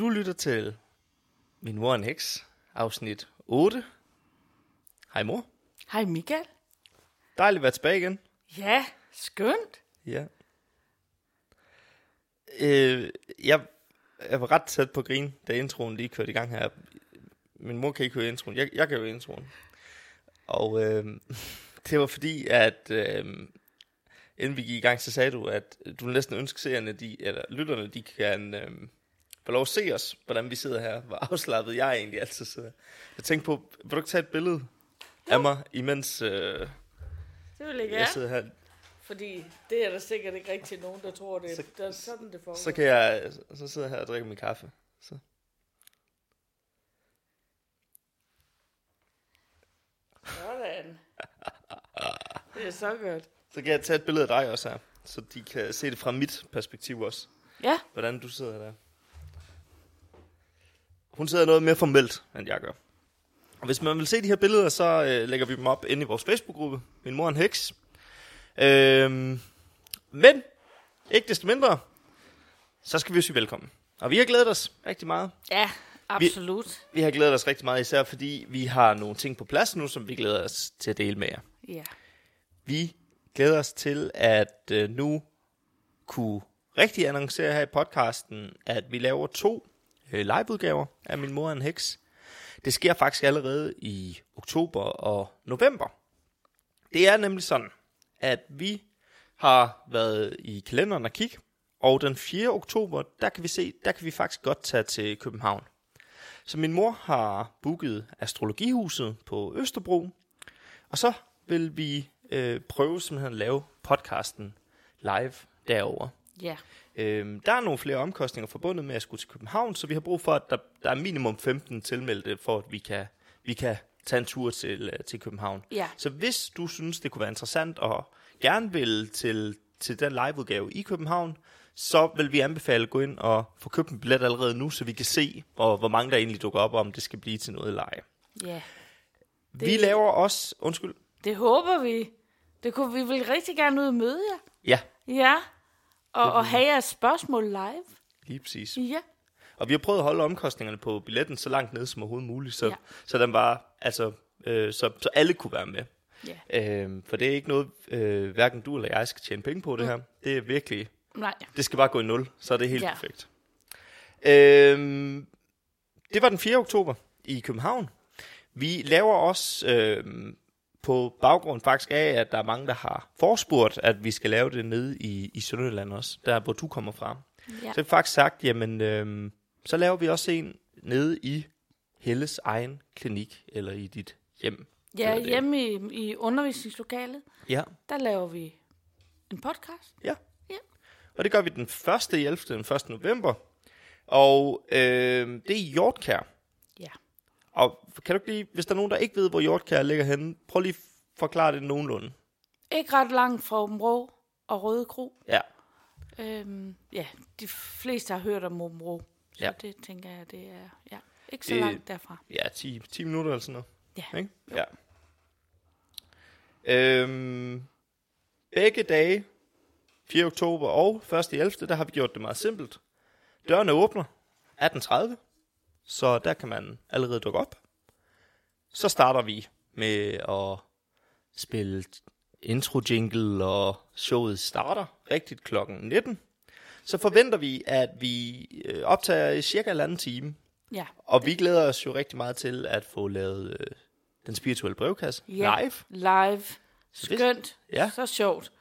Du lytter til Min mor en heks, afsnit 8. Hej mor. Hej Michael. Dejligt at være tilbage igen. Ja, skønt. Ja. Øh, jeg, jeg var ret tæt på grin, da introen lige kørte i gang her. Min mor kan ikke høre introen. Jeg, jeg kan høre introen. Og øh, det var fordi, at øh, inden vi gik i gang, så sagde du, at du næsten ønsker seerne, de, eller lytterne, de kan øh, få lov at se os, hvordan vi sidder her. Hvor afslappet jeg egentlig altid sidder. Jeg tænkte på, vil du ikke tage et billede jo. af mig, imens øh, Det vil jeg jeg sidder her? Fordi det er der sikkert ikke rigtig nogen, der tror, det er, Så- det er sådan, det foregår. Så kan jeg, så sidder jeg her og drikker min kaffe. Så. Sådan. Det er så godt. så kan jeg tage et billede af dig også her, så de kan se det fra mit perspektiv også, Ja, hvordan du sidder der. Hun sidder noget mere formelt, end jeg gør. Og hvis man vil se de her billeder, så øh, lægger vi dem op inde i vores Facebook-gruppe. Min mor er en heks. Øhm, men, ikke desto mindre, så skal vi jo sige velkommen. Og vi har glædet os rigtig meget. ja, absolut. Vi har glædet os rigtig meget, især fordi vi har nogle ting på plads nu, som vi glæder os til at dele med jer. Ja. Vi glæder os til at øh, nu kunne rigtig annoncere her i podcasten, at vi laver to øh, liveudgaver af Min Mor er en Heks. Det sker faktisk allerede i oktober og november. Det er nemlig sådan, at vi har været i kalenderen og kigge, og den 4. oktober, der kan vi se, der kan vi faktisk godt tage til København. Så min mor har booket Astrologihuset på Østerbro, og så vil vi øh, prøve simpelthen at lave podcasten live derover. Ja. Øhm, der er nogle flere omkostninger forbundet med at skulle til København, så vi har brug for, at der, der er minimum 15 tilmeldte, for at vi kan, vi kan tage en tur til, øh, til København. Ja. Så hvis du synes, det kunne være interessant og gerne vil til, til den liveudgave i København, så vil vi anbefale at gå ind og få købt en billet allerede nu, så vi kan se, hvor, hvor mange der egentlig dukker op, og om det skal blive til noget ej. Ja. Det... Vi laver også... Undskyld. Det håber vi. Det kunne vi vil rigtig gerne ud og møde jer. Ja, Ja. Og, og have jeres spørgsmål live. lige præcis. Ja. Og vi har prøvet at holde omkostningerne på billetten så langt ned som overhovedet muligt, så, ja. Så den var, altså, øh, så, så alle kunne være med. Ja. Øh, for det er ikke noget, øh, hverken du eller jeg skal tjene penge på det her. Det er virkelig, Nej. det skal bare gå i nul, så er det helt. Ja. perfekt. Øh, det var den 4. oktober i København. Vi laver også øh, på baggrund faktisk af, at der er mange, der har forspurgt, at vi skal lave det nede i, i Sønderjylland også, der hvor du kommer fra. Ja. Så har faktisk sagt, jamen, øhm, så laver vi også en nede i Helles egen klinik, eller i dit hjem. Ja, hjemme i, i undervisningslokalet, Ja, der laver vi en podcast. ja. Ja. Og det gør vi den 1. i 11. den 1. november. Og øhm, det er i Hjortkær. Og kan du lige, hvis der er nogen, der ikke ved, hvor Hjortkær ligger henne, prøv lige at forklare det nogenlunde. Ikke ret langt fra Åben Rå og Røde Kro. Ja, Øhm, ja, de fleste har hørt om Åben Rå. Så Ja. det tænker jeg, det er ja, ikke så Det- langt derfra. ja 10, 10 minutter eller sådan noget. Ja. Ikke? Ja. Øhm, begge dage, 4. oktober og 1. i 11., der har vi gjort det meget simpelt. Dørene åbner 18.30, så der kan man allerede dukke op. Så starter vi med at spille intro jingle, og showet starter rigtigt klokken 19. Så forventer vi, at vi øh, optager i cirka en anden time, Ja. og vi glæder os jo rigtig meget til at få lavet øh, den spirituelle brevkasse Ja. live. Live. Skønt. Ja. Så sjovt.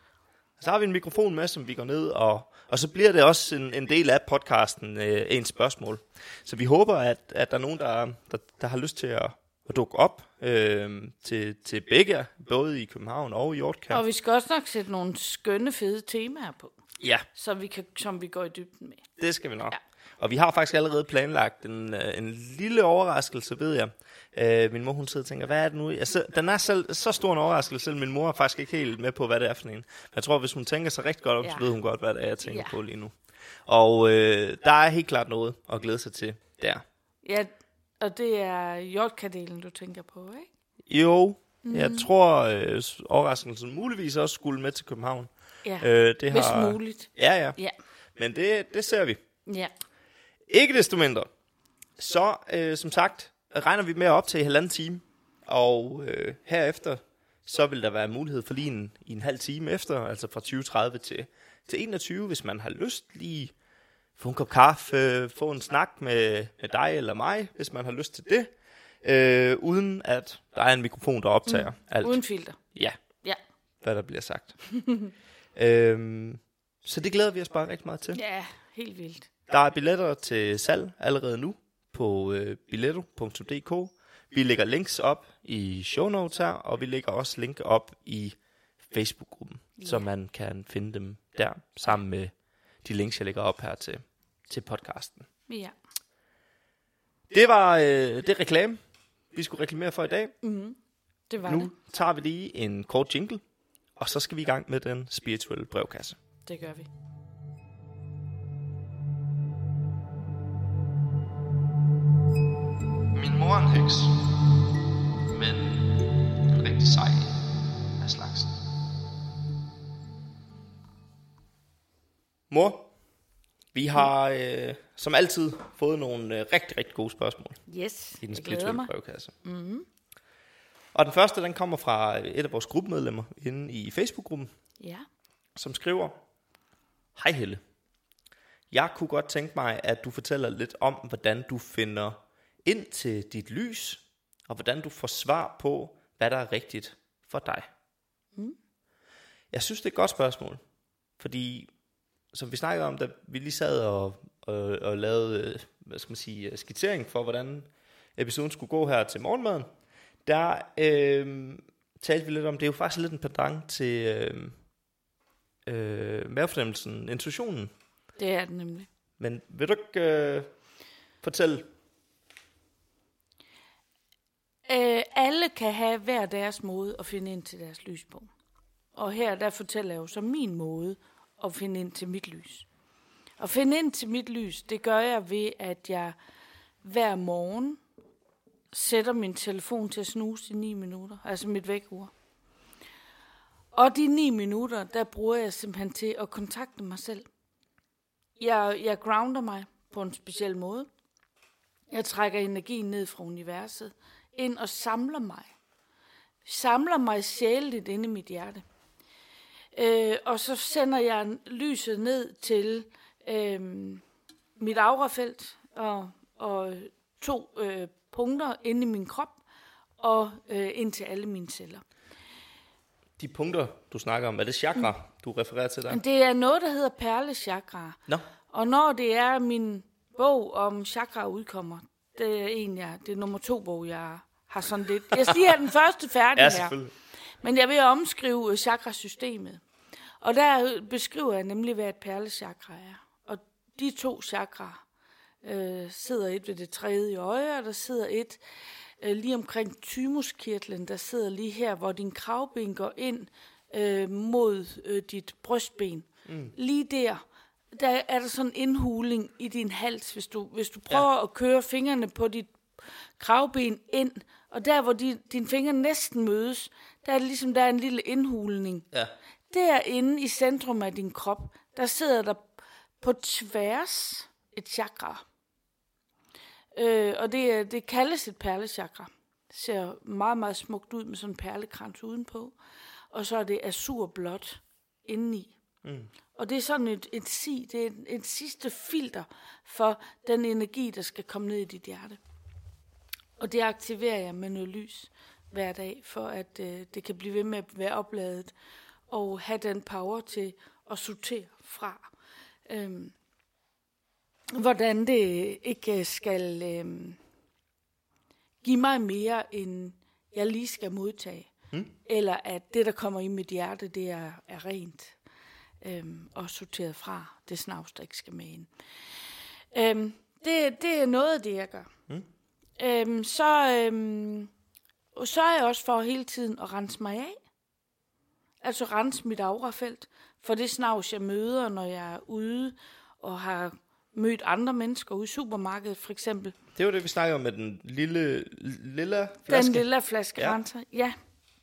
Så har vi en mikrofon med, som vi går ned, og, og så bliver det også en, en del af podcasten, øh, en spørgsmål. Så vi håber, at, at der er nogen, der, der, der har lyst til at, at dukke op øh, til, til begge, både i København og i Hjortkær. Og vi skal også nok sætte nogle skønne, fede temaer på, Ja, så vi kan, som vi går i dybden med. det skal vi nok. Ja. Og vi har faktisk allerede planlagt en, øh, en lille overraskelse, ved jeg. Øh, min mor, hun sidder og tænker, hvad er det nu? Altså, den er selv, så stor en overraskelse, selv min mor er faktisk ikke helt med på, hvad det er for en. Men jeg tror, hvis hun tænker sig rigtig godt om, ja. så ved hun godt, hvad det er, jeg tænker ja. På lige nu. Og øh, der er helt klart noget at glæde sig til der. Ja, og det er jordkadelen, du tænker på, ikke? Jo, mm. jeg tror, øh, overraskelsen muligvis også skulle med til København. Ja, Øh, det hvis har... muligt. Ja, ja. Ja, Men det, det ser vi. ja. Ikke desto mindre. Så, øh, som sagt, regner vi med at optage i halvanden time. Og øh, herefter, så vil der være mulighed for lige en, i en halv time efter, altså fra 2030 til, til 21, hvis man har lyst lige få en kop kaffe, få en snak med, med dig eller mig, hvis man har lyst til det. Øh, uden at der er en mikrofon, der optager mm. alt. Uden filter. Ja, Ja. hvad der bliver sagt. øhm, så det glæder vi os bare rigtig meget til. Ja, helt vildt. Der er billetter til salg allerede nu på øh, billetto.dk. Vi lægger links op i show notes her, og vi lægger også link op i Facebook-gruppen, ja. så man kan finde dem der, sammen med de links, jeg lægger op her til, til podcasten. Ja. Det var øh, det reklame, vi skulle reklamere for i dag. Det var Nu det. tager vi lige en kort jingle, og så skal vi i gang med den spirituelle brevkasse. Det gør vi. Min mor er en heks, men en rigtig sej af slagsen. Mor, vi har øh, som altid fået nogle øh, rigtig, rigtig gode spørgsmål Yes, i den spirituelle mig. brevkasse. Mm-hmm. Og den første, den kommer fra et af vores gruppemedlemmer inde i Facebook-gruppen, Ja. som skriver, Hej Helle. Jeg kunne godt tænke mig, at du fortæller lidt om, hvordan du finder ind til dit lys, og hvordan du får svar på, hvad der er rigtigt for dig. Mm. Jeg synes, det er et godt spørgsmål, fordi som vi snakkede om, da vi lige sad og, og, og lavede, øh, hvad skal man sige, skitsering for, hvordan episoden skulle gå her til morgenmaden, der øh, talte vi lidt om, det er jo faktisk lidt en pendant til øh, øh, mavefornemmelsen, intuitionen. Det er det nemlig. Men vil du ikke øh, fortælle? Øh, alle kan have hver deres måde at finde ind til deres lys på. Og her der fortæller jeg jo så min måde at finde ind til mit lys. At finde ind til mit lys, det gør jeg ved, at jeg hver morgen sætter min telefon til at snuse i 9 minutter, altså mit vækkeur. Og de 9 minutter, der bruger jeg simpelthen til at kontakte mig selv. Jeg, jeg grounder mig på en speciel måde. Jeg trækker energien ned fra universet, ind og samler mig. Samler mig sjæleligt inde i mit hjerte. Øh, og så sender jeg lyset ned til øh, mit aurafelt og, og to øh, punkter inde i min krop og øh, ind til alle mine celler. De punkter, du snakker om, er det chakra, du refererer til der? Det er noget, der hedder perlechakra. Nå, Og når det er min bog om chakra udkommer, det er en jeg, det er nummer to bog, jeg har sådan lidt. Jeg skal lige have den første færdig ja, her. Men jeg vil omskrive øh, chakrasystemet. Og der beskriver jeg nemlig, hvad et perlechakra er. Og de to chakra øh, sidder et ved det tredje øje, og der sidder et øh, lige omkring thymuskirtlen, der sidder lige her, hvor din kravben går ind øh, mod øh, dit brystben. Mm. Lige der, der er der sådan en indhuling i din hals, hvis du, hvis du prøver ja. at køre fingrene på dit kravben ind, og der, hvor de, dine fingre næsten mødes, der er det ligesom, der er en lille indhulning. Ja. Derinde i centrum af din krop, der sidder der på tværs et chakra. Øh, og det, det kaldes et perlechakra. Det ser meget, meget smukt ud med sådan en perlekrans udenpå. Og så er det azurblåt indeni. Mm. Og det er sådan et, et si, det er et, et sidste filter for den energi, der skal komme ned i dit hjerte. Og det aktiverer jeg med noget lys hver dag, for at øh, det kan blive ved med at være opladet og have den power til at sortere fra. Øhm, hvordan det ikke skal øhm, give mig mere, end jeg lige skal modtage. Mm. Eller at det, der kommer i mit hjerte, det er, er rent øhm, og sorteret fra. Det snavs, der ikke skal med ind. Øhm, det, det er noget af det, jeg gør. Mm. Øhm, så, øhm, og så er jeg også for hele tiden at rense mig af. Altså rense mit aurafelt. For det snavs, jeg møder, når jeg er ude og har mødt andre mennesker ude i supermarkedet, for eksempel. Det var det, vi snakkede om med den lille, lille flaske. Den lille flaske ja. renser. Ja,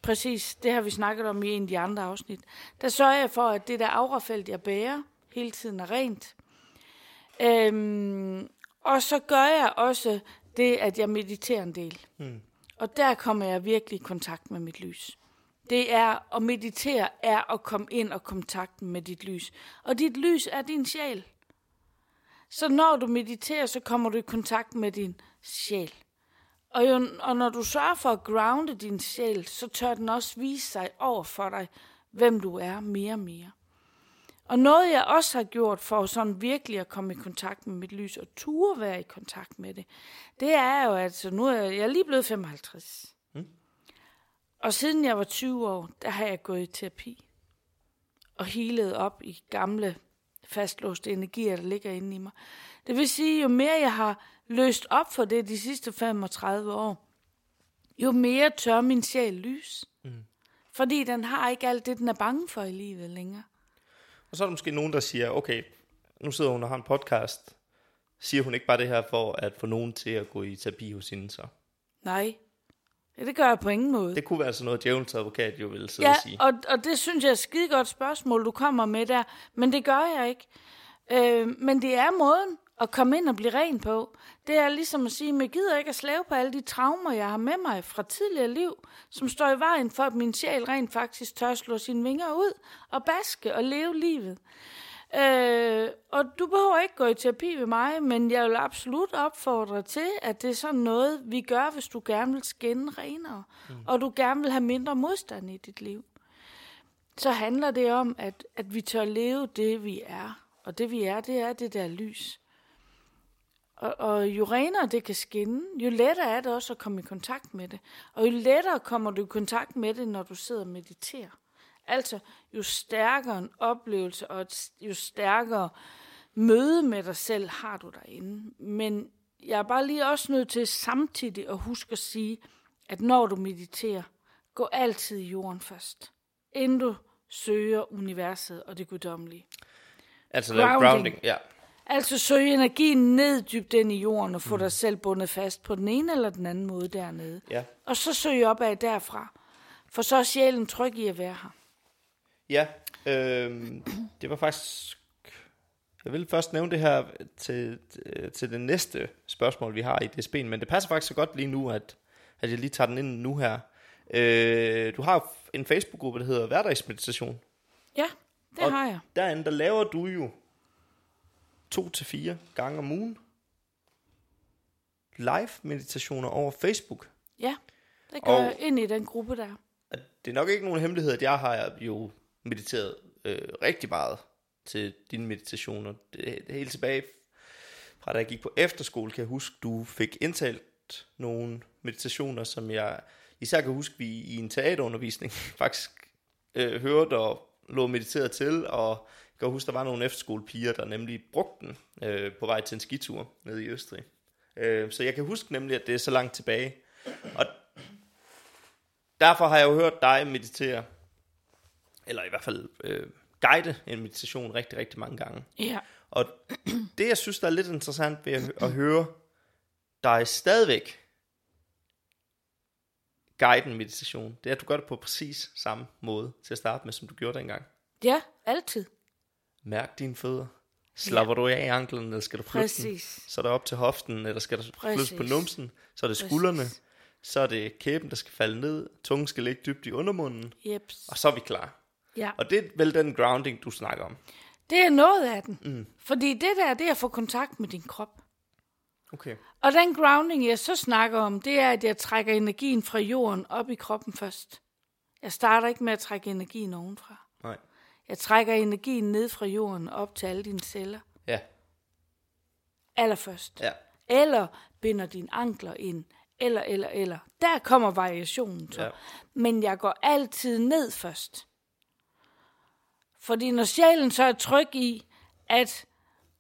præcis. Det har vi snakket om i en af de andre afsnit. Der sørger jeg for, at det der aurafelt, jeg bærer, hele tiden er rent. Øhm, Og så gør jeg også det, at jeg mediterer en del. Mm. Og der kommer jeg virkelig i kontakt med mit lys. Det er at meditere, er at komme ind og kontakt med dit lys. Og dit lys er din sjæl. Så når du mediterer, så kommer du i kontakt med din sjæl. Og, jo, og når du sørger for at grounde din sjæl, så tør den også vise sig over for dig, hvem du er mere og mere. Og noget jeg også har gjort for sådan virkelig at komme i kontakt med mit lys og ture være i kontakt med det, det er jo, at så nu er jeg, jeg er lige blevet 55. Mm. Og siden jeg var 20 år, der har jeg gået i terapi og healet op i gamle fastlåste energier, der ligger inde i mig. Det vil sige, jo mere jeg har løst op for det de sidste 35 år, jo mere tør min sjæl lys. Mm. Fordi den har ikke alt det, den er bange for i livet længere. Og så er der måske nogen, der siger, okay, nu sidder hun og har en podcast. Siger hun ikke bare det her for at få nogen til at gå i terapi hos hende så? Nej, ja, det gør jeg på ingen måde. Det kunne være sådan noget, djævelens advokat jo ville sidde ja, og sige. Og, og det synes jeg er et skide godt spørgsmål, du kommer med der. Men det gør jeg ikke. Øh, men det er måden at komme ind og blive ren på. Det er ligesom at sige, at jeg gider ikke at slæve på alle de traumer, jeg har med mig fra tidligere liv, som står i vejen for, at min sjæl rent faktisk tør slå sine vinger ud og baske og leve livet. Øh, og du behøver ikke gå i terapi ved mig, men jeg vil absolut opfordre til, at det er sådan noget, vi gør, hvis du gerne vil skinne renere, mm. og du gerne vil have mindre modstand i dit liv. Så handler det om, at, at vi tør leve det, vi er. Og det vi er, det er det der lys. Og, og jo renere det kan skinne, jo lettere er det også at komme i kontakt med det. Og jo lettere kommer du i kontakt med det, når du sidder og mediterer. Altså, jo stærkere en oplevelse og jo stærkere møde med dig selv har du derinde. Men jeg er bare lige også nødt til samtidig at huske at sige, at når du mediterer, gå altid i jorden først, inden du søger universet og det guddommelige. Altså grounding. grounding, ja. Altså søge energien ned dybt ind i jorden og få mm. dig selv bundet fast på den ene eller den anden måde dernede. Ja. Og så søge op af derfra. For så er sjælen tryg i at være her. Ja, øh, det var faktisk... Jeg vil først nævne det her til, til det næste spørgsmål, vi har i DSB'en, men det passer faktisk så godt lige nu, at, at jeg lige tager den ind nu her. Øh, du har en Facebook-gruppe, der hedder Hverdagsmeditation. Ja, det og har jeg. derinde, der laver du jo to til fire gange om ugen live meditationer over Facebook. Ja, det gør og jeg ind i den gruppe der. Det er nok ikke nogen hemmelighed, at jeg har jo mediteret øh, rigtig meget til dine meditationer. Det, det helt tilbage fra da jeg gik på efterskole, kan jeg huske, du fik indtalt nogle meditationer, som jeg især kan huske, vi i en teaterundervisning faktisk øh, hørte og lå mediteret til, og kan huske, der var nogle efterskolepiger, der nemlig brugte den øh, på vej til en skitur nede i Østrig. Øh, så jeg kan huske nemlig, at det er så langt tilbage. Og derfor har jeg jo hørt dig meditere, eller i hvert fald øh, guide en meditation rigtig, rigtig mange gange. Ja. Og det, jeg synes, der er lidt interessant ved at, at høre dig stadigvæk guide en meditation, det er, at du gør det på præcis samme måde til at starte med, som du gjorde dengang. Ja, altid. Mærk dine fødder. Slapper ja. du af i anklen, eller skal du flytte den? Så er det op til hoften, eller skal du flytte på numsen? Så er det skuldrene. Præcis. Så er det kæben, der skal falde ned. Tungen skal ligge dybt i undermunden. Jeps. Og så er vi klar. Ja. Og det er vel den grounding, du snakker om. Det er noget af den. Mm. Fordi det der, det er at få kontakt med din krop. Okay. Og den grounding, jeg så snakker om, det er, at jeg trækker energien fra jorden op i kroppen først. Jeg starter ikke med at trække energien ovenfra. Jeg trækker energien ned fra jorden op til alle dine celler. Ja. Allerførst. Ja. Eller binder dine ankler ind. Eller, eller, eller. Der kommer variationen så. Ja. Men jeg går altid ned først. Fordi når sjælen så er tryg i, at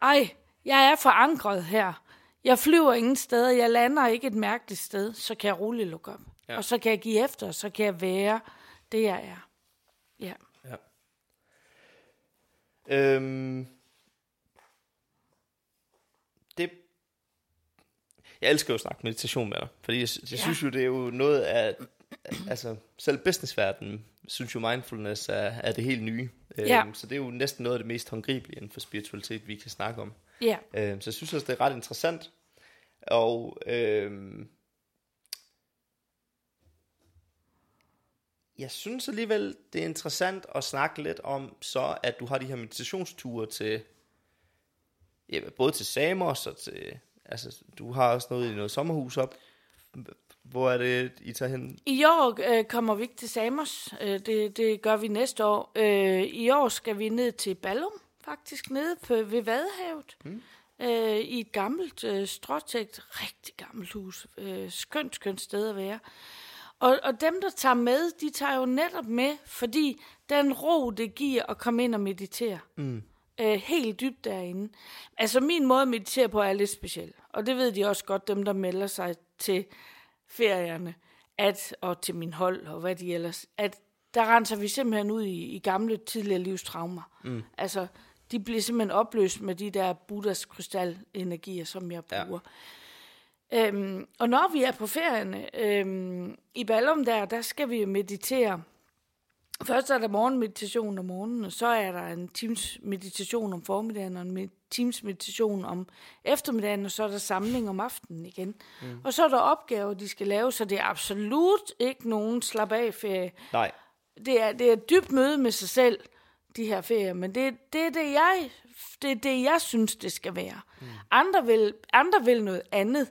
ej, jeg er forankret her. Jeg flyver ingen steder, jeg lander ikke et mærkeligt sted, så kan jeg roligt lukke op. Ja. Og så kan jeg give efter, og så kan jeg være det, jeg er. Ja. Ja. Øhm, det, jeg elsker jo at snakke meditation med dig, fordi jeg, jeg ja. synes jo, det er jo noget af, altså selv businessverdenen synes jo mindfulness er, er det helt nye. Ja. Øhm, så det er jo næsten noget af det mest håndgribelige inden for spiritualitet, vi kan snakke om. Ja. Øhm, så jeg synes også, det er ret interessant. Og øhm, jeg synes alligevel, det er interessant at snakke lidt om, så at du har de her meditationsture til, ja, både til Samos og til, altså du har også noget i noget sommerhus op. Hvor er det, I tager hen? I år øh, kommer vi ikke til Samos. Øh, det, det gør vi næste år. Øh, I år skal vi ned til Ballum, faktisk nede på, ved Vadehavet. Mm. Øh, I et gammelt øh, stråtægt, rigtig gammelt hus. Øh, skønt, skønt sted at være. Og, og dem, der tager med, de tager jo netop med, fordi den ro, det giver at komme ind og meditere. Mm. Øh, helt dybt derinde. Altså min måde at meditere på er lidt speciel. Og det ved de også godt, dem der melder sig til ferierne, at, og til min hold, og hvad de ellers, at der renser vi simpelthen ud i, i gamle, tidligere livstraumer. Mm. Altså, de bliver simpelthen opløst med de der Buddhas krystalenergier, som jeg bruger. Ja. Øhm, og når vi er på ferierne, øhm, i Ballum der, der skal vi meditere. Først er der morgenmeditation om morgenen, og så er der en times meditation om formiddagen, og en times meditation om eftermiddagen, og så er der samling om aftenen igen. Mm. Og så er der opgaver, de skal lave, så det er absolut ikke nogen slap af ferie. Nej. Det er, det er et dybt møde med sig selv, de her ferier, men det, det er det, jeg, det er det, jeg synes, det skal være. Mm. Andre, vil, andre vil noget andet,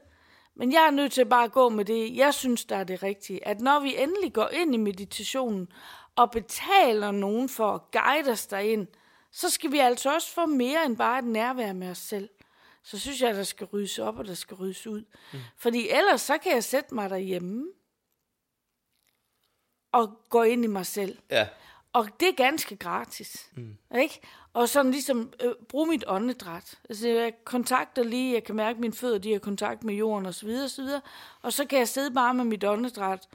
men jeg er nødt til bare at gå med det, jeg synes, der er det rigtige. At når vi endelig går ind i meditationen, og betaler nogen for at guide os derind, så skal vi altså også få mere end bare et nærvær med os selv. Så synes jeg, at der skal ryddes op, og der skal ryddes ud. Mm. Fordi ellers så kan jeg sætte mig derhjemme og gå ind i mig selv. Ja. Og det er ganske gratis. Mm. Ikke? Og sådan ligesom øh, bruge mit åndedræt. Altså jeg kontakter lige, jeg kan mærke, at mine fødder de har kontakt med jorden osv. osv. Og så kan jeg sidde bare med mit åndedræt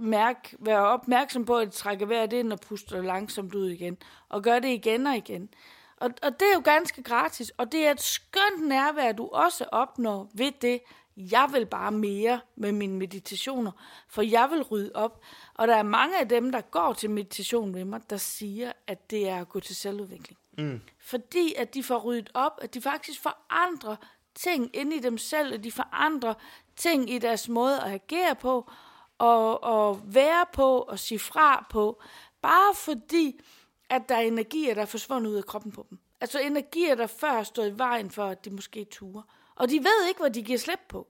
mærke, være opmærksom på at trække vejret ind og puste langsomt ud igen. Og gøre det igen og igen. Og, og det er jo ganske gratis. Og det er et skønt nærvær, du også opnår ved det. Jeg vil bare mere med mine meditationer, for jeg vil rydde op. Og der er mange af dem, der går til meditation med mig, der siger, at det er at gå til selvudvikling. Mm. Fordi at de får ryddet op, at de faktisk forandrer ting inde i dem selv, at de forandrer ting i deres måde at agere på, og, og være på og sige fra på, bare fordi, at der er energier, der er forsvundet ud af kroppen på dem. Altså energier, der før stod i vejen for, at de måske turer. Og de ved ikke, hvad de giver slip på.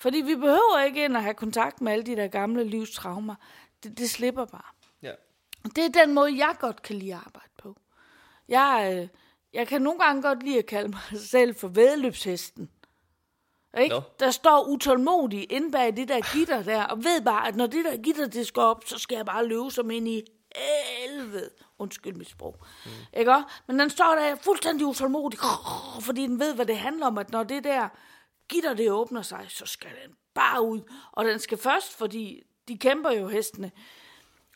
Fordi vi behøver ikke ind at have kontakt med alle de der gamle livstraumer. Det, det slipper bare. Ja. Det er den måde, jeg godt kan lide at arbejde på. Jeg, øh, jeg kan nogle gange godt lide at kalde mig selv for vedløbshesten. Ikke? Nå. Der står utålmodig inde bag det der gitter der, og ved bare, at når det der gitter det skal op, så skal jeg bare løbe som ind i helvede. Undskyld mit sprog. Mm. Ikke? også? Men den står der fuldstændig utålmodig, fordi den ved, hvad det handler om, at når det der gitter det åbner sig, så skal den bare ud. Og den skal først, fordi de kæmper jo hestene.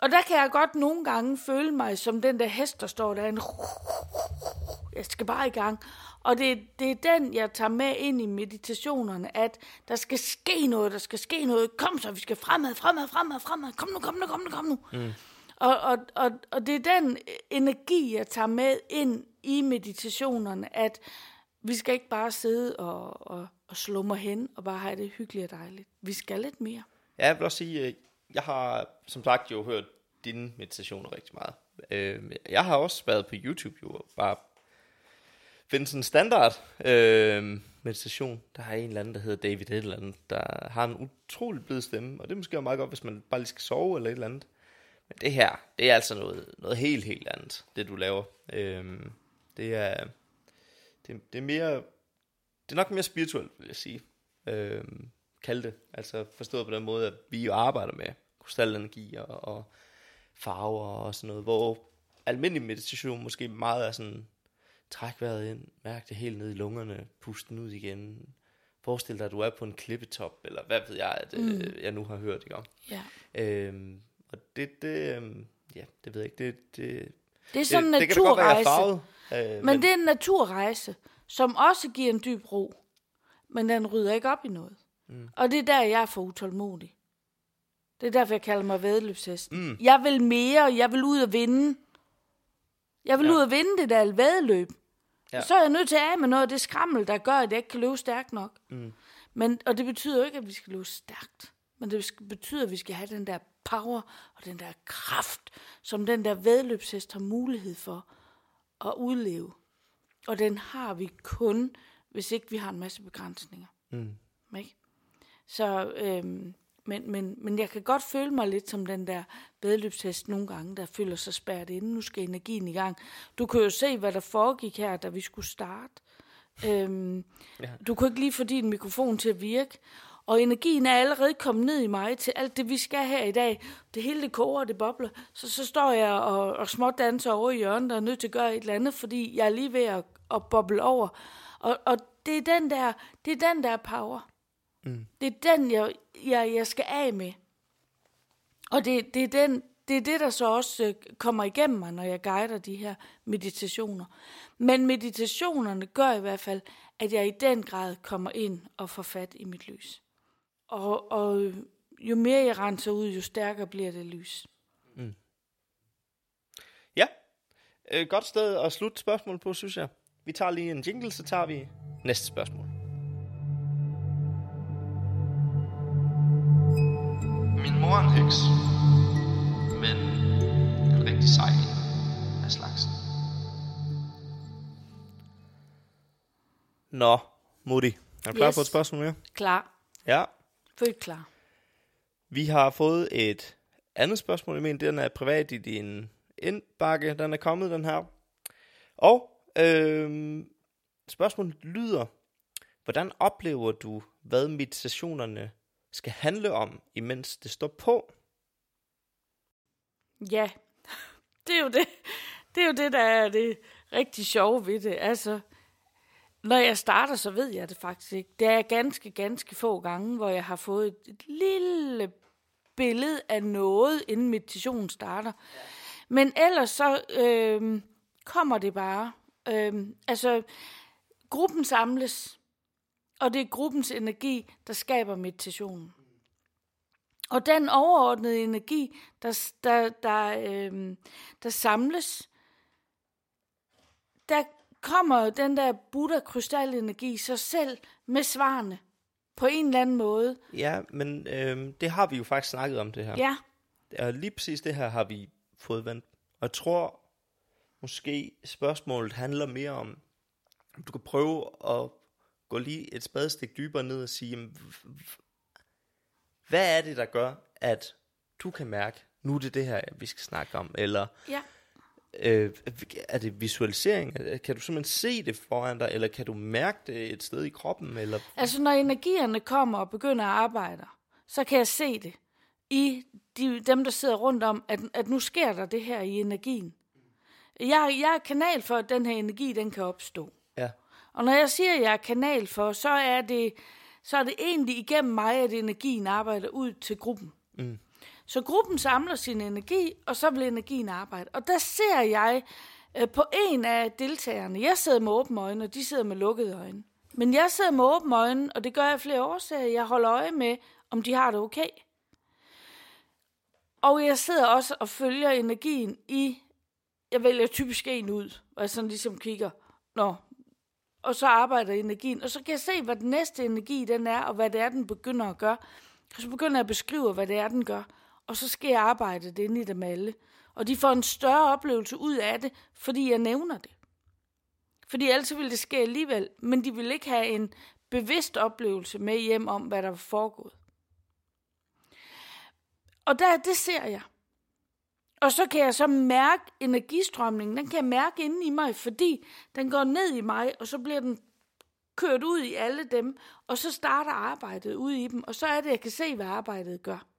Og der kan jeg godt nogle gange føle mig som den der hest, der står der. Jeg skal bare i gang. Og det, det er den, jeg tager med ind i meditationerne, at der skal ske noget, der skal ske noget. Kom så, vi skal fremad, fremad, fremad, fremad. Kom nu, kom nu, kom nu, kom nu. Mm. Og, og, og, og det er den energi, jeg tager med ind i meditationerne, at vi skal ikke bare sidde og, og, og slumre hen og bare have det hyggeligt og dejligt. Vi skal lidt mere. Ja, jeg vil også sige, øh, jeg har som sagt jo hørt dine meditationer rigtig meget. Øhm, jeg har også været på YouTube jo, og bare finde sådan en standard øh, meditation. Der har en eller anden, der hedder David et eller andet, der har en utrolig blid stemme, og det er måske også meget godt, hvis man bare lige skal sove eller et eller andet. Men det her, det er altså noget, noget helt, helt andet, det du laver. Øh, det er, det, det er mere, det er nok mere spirituelt, vil jeg sige. Øh, kalde det. Altså forstået på den måde, at vi jo arbejder med krystalenergi og, og farver og sådan noget, hvor almindelig meditation måske meget er sådan, træk vejret ind, mærk det helt ned i lungerne, pust den ud igen, forestil dig, at du er på en klippetop, eller hvad ved jeg, at mm. øh, jeg nu har hørt, ikke om. Ja. Øhm, og det, det, øhm, ja, det ved jeg ikke, det, det, Det er sådan en det, det kan godt være, jeg naturrejse. farvet, øh, Men det er en naturrejse, som også giver en dyb ro. Men den rydder ikke op i noget. Mm. Og det er der, jeg er for utålmodig. Det er derfor, jeg kalder mig vedløbshesten. Mm. Jeg vil mere, og jeg vil ud og vinde. Jeg vil Ja. ud og vinde det der vædeløb. Ja. Så er jeg nødt til at af med noget af det skrammel, der gør, at jeg ikke kan løbe stærkt nok. Mm. Men, og det betyder jo ikke, at vi skal løbe stærkt. Men det betyder, at vi skal have den der power og den der kraft, som den der vedløbshest har mulighed for at udleve. Og den har vi kun, hvis ikke vi har en masse begrænsninger. Mm. Ikke? Så, øhm, men, men, men jeg kan godt føle mig lidt som den der vedløbshest nogle gange, der føler sig spærret inde. Nu skal energien i gang. Du kan jo se, hvad der foregik her, da vi skulle starte. Øhm, Ja. Du kunne ikke lige få din mikrofon til at virke. Og energien er allerede kommet ned i mig til alt det, vi skal her i dag. Det hele det koger, og det bobler. Så, så står jeg og, og småt danser over i hjørnet og er nødt til at gøre et eller andet, fordi jeg er lige ved at, at boble over. Og, og det, er den der, det er den der power. Mm. Det er den, jeg, jeg, jeg skal af med. Og det, det, er den, det er det, der så også øh, kommer igennem mig, når jeg guider de her meditationer. Men meditationerne gør i hvert fald, at jeg i den grad kommer ind og får fat i mit lys. Og, og jo mere jeg renser ud, jo stærkere bliver det lys. Ja, øh, godt sted at slutte spørgsmål på, synes jeg. Vi tager lige en jingle, så tager vi næste spørgsmål. Min mor er en heks, men en rigtig sej af slagsen. Nå, Moody. Er du klar Yes. på et spørgsmål mere? Klar. Ja. Født klar. Vi har fået et andet spørgsmål. Jeg mener, den er privat i din indbakke. Den er kommet, den her. Og øhm, spørgsmålet lyder, hvordan oplever du, hvad meditationerne skal handle om, imens det står på? Ja, det er jo det, det, er jo det der er det rigtig sjove ved det. Altså, når jeg starter, så ved jeg det faktisk ikke. Det er ganske, ganske få gange, hvor jeg har fået et, et lille billede af noget, inden meditationen starter. Men ellers så øh, kommer det bare. Øh, altså, gruppen samles, og det er gruppens energi, der skaber meditationen. Og den overordnede energi, der, der, der, øh, der samles, der kommer den der Buddha-krystalenergi sig selv med svarene på en eller anden måde. Ja, men øhm, det har vi jo faktisk snakket om det her. Ja, Og lige præcis det her har vi fået vendt. Og jeg tror måske spørgsmålet handler mere om, om du kan prøve at gå lige et spadestik dybere ned og sige, jamen, hvad er det, der gør, at du kan mærke, nu er det det her, vi skal snakke om, eller ja. Øh, er det visualisering? Kan du simpelthen se det foran dig, eller kan du mærke det et sted i kroppen? Eller? Altså, når energierne kommer og begynder at arbejde, så kan jeg se det i de, dem, der sidder rundt om, at, at nu sker der det her i energien. Jeg, jeg er kanal for, at den her energi, den kan opstå. Ja. Og når jeg siger, at jeg er kanal for, så er det, så er det egentlig igennem mig, at energien arbejder ud til gruppen. Mm. Så gruppen samler sin energi, og så vil energien arbejde. Og der ser jeg øh, på en af deltagerne, jeg sidder med åbne øjne, og de sidder med lukkede øjne. Men jeg sidder med åbne øjne, og det gør jeg flere årsager. Jeg holder øje med, om de har det okay. Og jeg sidder også og følger energien i, jeg vælger typisk en ud, og jeg sådan ligesom kigger, nå, og så arbejder energien, og så kan jeg se, hvad den næste energi den er, og hvad det er, den begynder at gøre. Og så begynder jeg at beskrive, hvad det er, den gør, og så sker arbejdet inde i dem alle. Og de får en større oplevelse ud af det, fordi jeg nævner det. Fordi ellers ville det ske alligevel, men de vil ikke have en bevidst oplevelse med hjem om, hvad der var foregået. Og der, det ser jeg. Og så kan jeg så mærke energistrømningen, den kan jeg mærke inde i mig, fordi den går ned i mig, og så bliver den kørt ud i alle dem, og så starter arbejdet ud i dem, og så er det, jeg kan se, hvad arbejdet gør.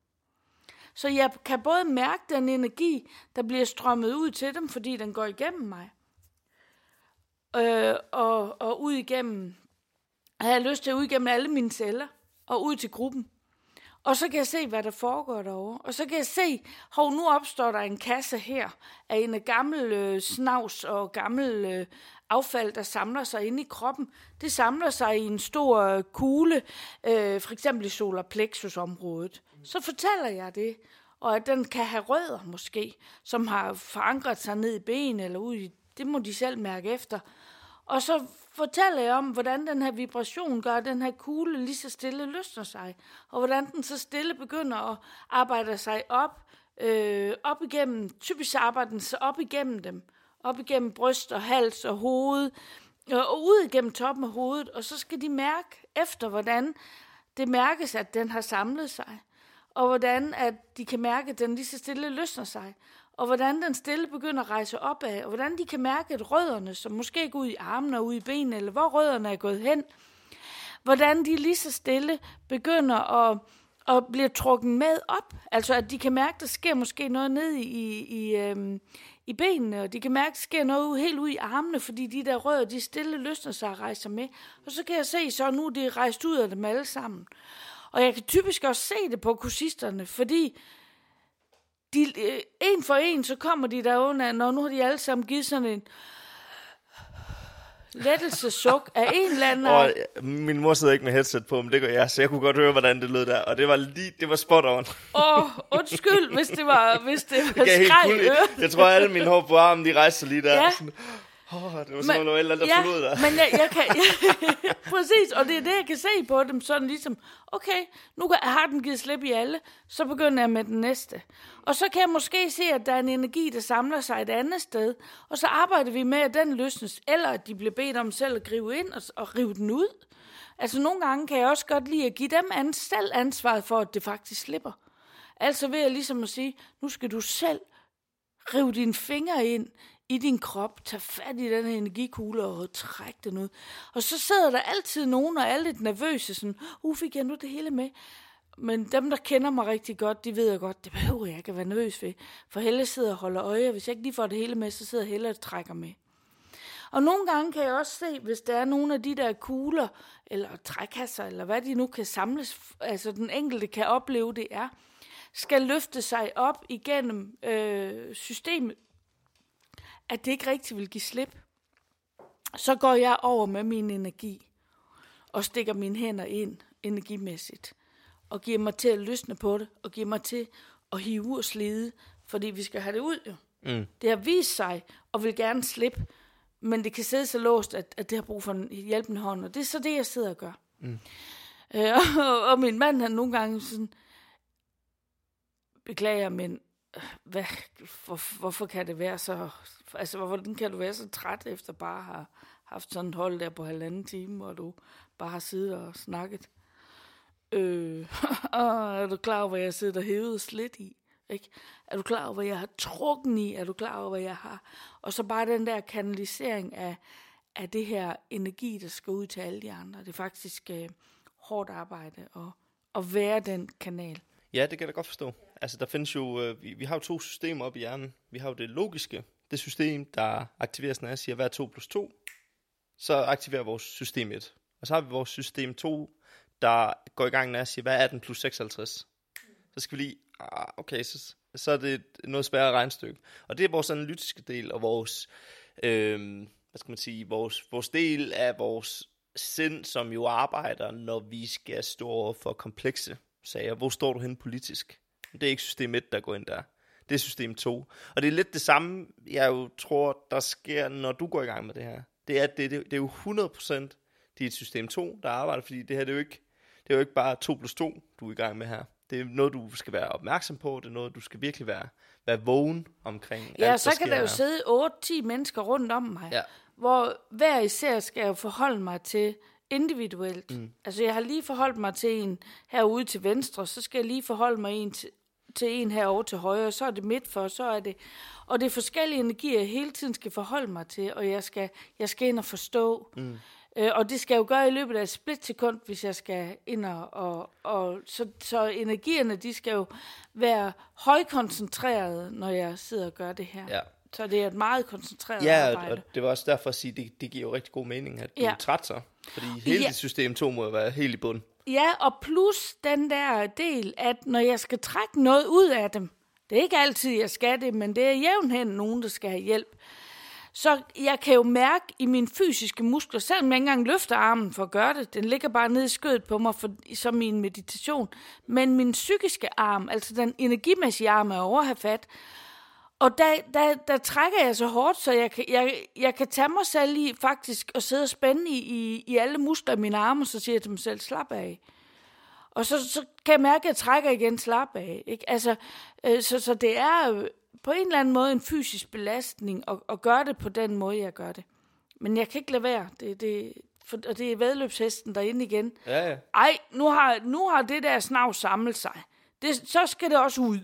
Så jeg kan både mærke den energi, der bliver strømmet ud til dem, fordi den går igennem mig, øh, og, og ud igennem, har jeg lyst til at ud igennem alle mine celler, og ud til gruppen. Og så kan jeg se, hvad der foregår derovre. Og så kan jeg se, hov, nu opstår der en kasse her af en gammel øh, snavs og gammel øh, affald, der samler sig inde i kroppen. Det samler sig i en stor øh, kugle, øh, for eksempel i solar plexus området. Så fortæller jeg det. og at den kan have rødder måske, som har forankret sig ned i benet eller ud i, det må de selv mærke efter. Og så fortæller jeg om, hvordan den her vibration gør, at den her kugle lige så stille løsner sig, og hvordan den så stille begynder at arbejde sig op, øh, op igennem, typisk arbejder den sig op igennem dem, op igennem bryst og hals og hoved, øh, og ud igennem toppen af hovedet, og så skal de mærke efter, hvordan det mærkes, at den har samlet sig, og hvordan at de kan mærke, at den lige så stille løsner sig, og hvordan den stille begynder at rejse opad, og hvordan de kan mærke, at rødderne, som måske går ud i armene og ud i benene, eller hvor rødderne er gået hen, hvordan de lige så stille begynder at, at blive trukket med op. Altså at de kan mærke, at der sker måske noget ned i, i, øhm, i benene, og de kan mærke, at der sker noget helt ud i armene, fordi de der rødder, de stille løsner sig og rejser med. Og så kan jeg se, så nu er rejst ud af dem alle sammen. Og jeg kan typisk også se det på kursisterne, fordi de, øh, en for en, så kommer de der under, når nu har de alle sammen givet sådan en lettelsesuk af en eller anden Og øh, min mor sidder ikke med headset på, men det gør jeg, så jeg kunne godt høre, hvordan det lød der. Og det var lige, det var spot on. Åh, undskyld, hvis det var, hvis det var Det skreg. Jeg tror, alle mine hår på armen, de rejste lige der. Ja. Sådan, oh, det var sådan noget, eller der ja, forlod der. men jeg, jeg kan, jeg, præcis, og det er det, jeg kan se på dem, sådan ligesom, okay, nu kan- har den givet slip i alle, så begynder jeg med den næste. Og så kan jeg måske se, at der er en energi, der samler sig et andet sted, og så arbejder vi med, at den løsnes, eller at de bliver bedt om selv at gribe ind og, og rive den ud. Altså nogle gange kan jeg også godt lide at give dem an, selv ansvaret for, at det faktisk slipper. Altså ved jeg ligesom at sige, nu skal du selv rive dine fingre ind i din krop, tag fat i den her energikugle og træk den ud. Og så sidder der altid nogen, og er lidt nervøse, sådan, uh, fik jeg nu det hele med? Men dem, der kender mig rigtig godt, de ved jeg godt, det behøver jeg ikke at være nervøs ved. For Helle sidder og holder øje, og hvis jeg ikke lige får det hele med, så sidder Helle og trækker med. Og nogle gange kan jeg også se, hvis der er nogle af de der kugler, eller trækasser, eller hvad de nu kan samles, altså den enkelte kan opleve, det er, skal løfte sig op igennem øh, systemet, at det ikke rigtig vil give slip. Så går jeg over med min energi, og stikker mine hænder ind energimæssigt, og giver mig til at løsne på det, og giver mig til at hive og slide, fordi vi skal have det ud jo. Mm. Det har vist sig, og vil gerne slippe, men det kan sidde så låst, at, at det har brug for en hjælpende hånd, og det er så det, jeg sidder og gør. Mm. Øh, og, og min mand, han nogle gange sådan, beklager, men øh, hvad, hvor, hvorfor kan det være så, altså hvordan kan du være så træt, efter bare at have haft sådan et hold der på halvanden time, hvor du bare har siddet og snakket? Øh, og er du klar over, hvad jeg sidder og hævet slet i? Ikke? Er du klar over, hvad jeg har trukken i? Er du klar over, hvad jeg har? Og så bare den der kanalisering af, af det her energi, der skal ud til alle de andre. Det er faktisk øh, hårdt arbejde at, at være den kanal. Ja, det kan jeg da godt forstå. Altså, der findes jo, øh, vi, vi har jo to systemer op i hjernen. Vi har jo det logiske, det system, der aktiveres, når jeg siger, hvad er 2 plus 2? Så aktiverer vores system 1. Og så har vi vores system 2, der går i gang, når jeg siger, hvad er 18 plus 56? Så skal vi lige, ah, okay, så, så er det noget sværere regnestykke. Og det er vores analytiske del, og vores, øh, hvad skal man sige, vores, vores del af vores sind, som jo arbejder, når vi skal stå over for komplekse sager. Hvor står du hen politisk? Det er ikke system 1, der går ind der. Det er system 2. Og det er lidt det samme, jeg jo tror, der sker, når du går i gang med det her. Det er, at det, det, det er jo 100% dit system 2, der arbejder, fordi det her det er jo ikke, det er jo ikke bare 2 plus 2, du er i gang med her. Det er noget, du skal være opmærksom på. Det er noget, du skal virkelig være, være vågen omkring. Ja, alt, så kan der jo her. sidde 8-10 mennesker rundt om mig, Ja. hvor hver især skal jeg jo forholde mig til individuelt. Mm. Altså, jeg har lige forholdt mig til en herude til venstre, så skal jeg lige forholde mig en til, til en herovre til højre, så er det midt for, så er det... Og det er forskellige energier, jeg hele tiden skal forholde mig til, og jeg skal, jeg skal ind og forstå. Mm. Øh, og det skal jeg jo gøre i løbet af et splitsekund, hvis jeg skal ind og... og, og så, så energierne, de skal jo være højkoncentrerede, når jeg sidder og gør det her. Ja. Så det er et meget koncentreret Ja, og, arbejde. og det var også derfor at sige, at det, det giver jo rigtig god mening, at du Ja. træt så. Fordi hele Ja. dit system 2 må være helt i bund. Ja, og plus den der del, at når jeg skal trække noget ud af dem, det er ikke altid, jeg skal det, men det er jævnt hen nogen, der skal have hjælp, Så jeg kan jo mærke i mine fysiske muskler, selvom jeg ikke engang løfter armen for at gøre det, den ligger bare nede i skødet på mig for, som i en meditation, men min psykiske arm, altså den energimæssige arm, er over at have fat. Og der, der, der trækker jeg så hårdt, så jeg kan, jeg, jeg kan tage mig selv i faktisk og sidde og spænde i, i, i alle muskler i mine arme, og så siger jeg til mig selv, slap af. Og så, så kan jeg mærke, at jeg trækker igen slap af. Ikke? Altså, øh, så, så det er øh, på en eller anden måde en fysisk belastning at, at gøre det på den måde, jeg gør det. Men jeg kan ikke lade være. Det, det, for, og det er vedløbshesten derinde igen. Ja, ja. Ej, nu har, nu har det der snav samlet sig. Det, så skal det også ud.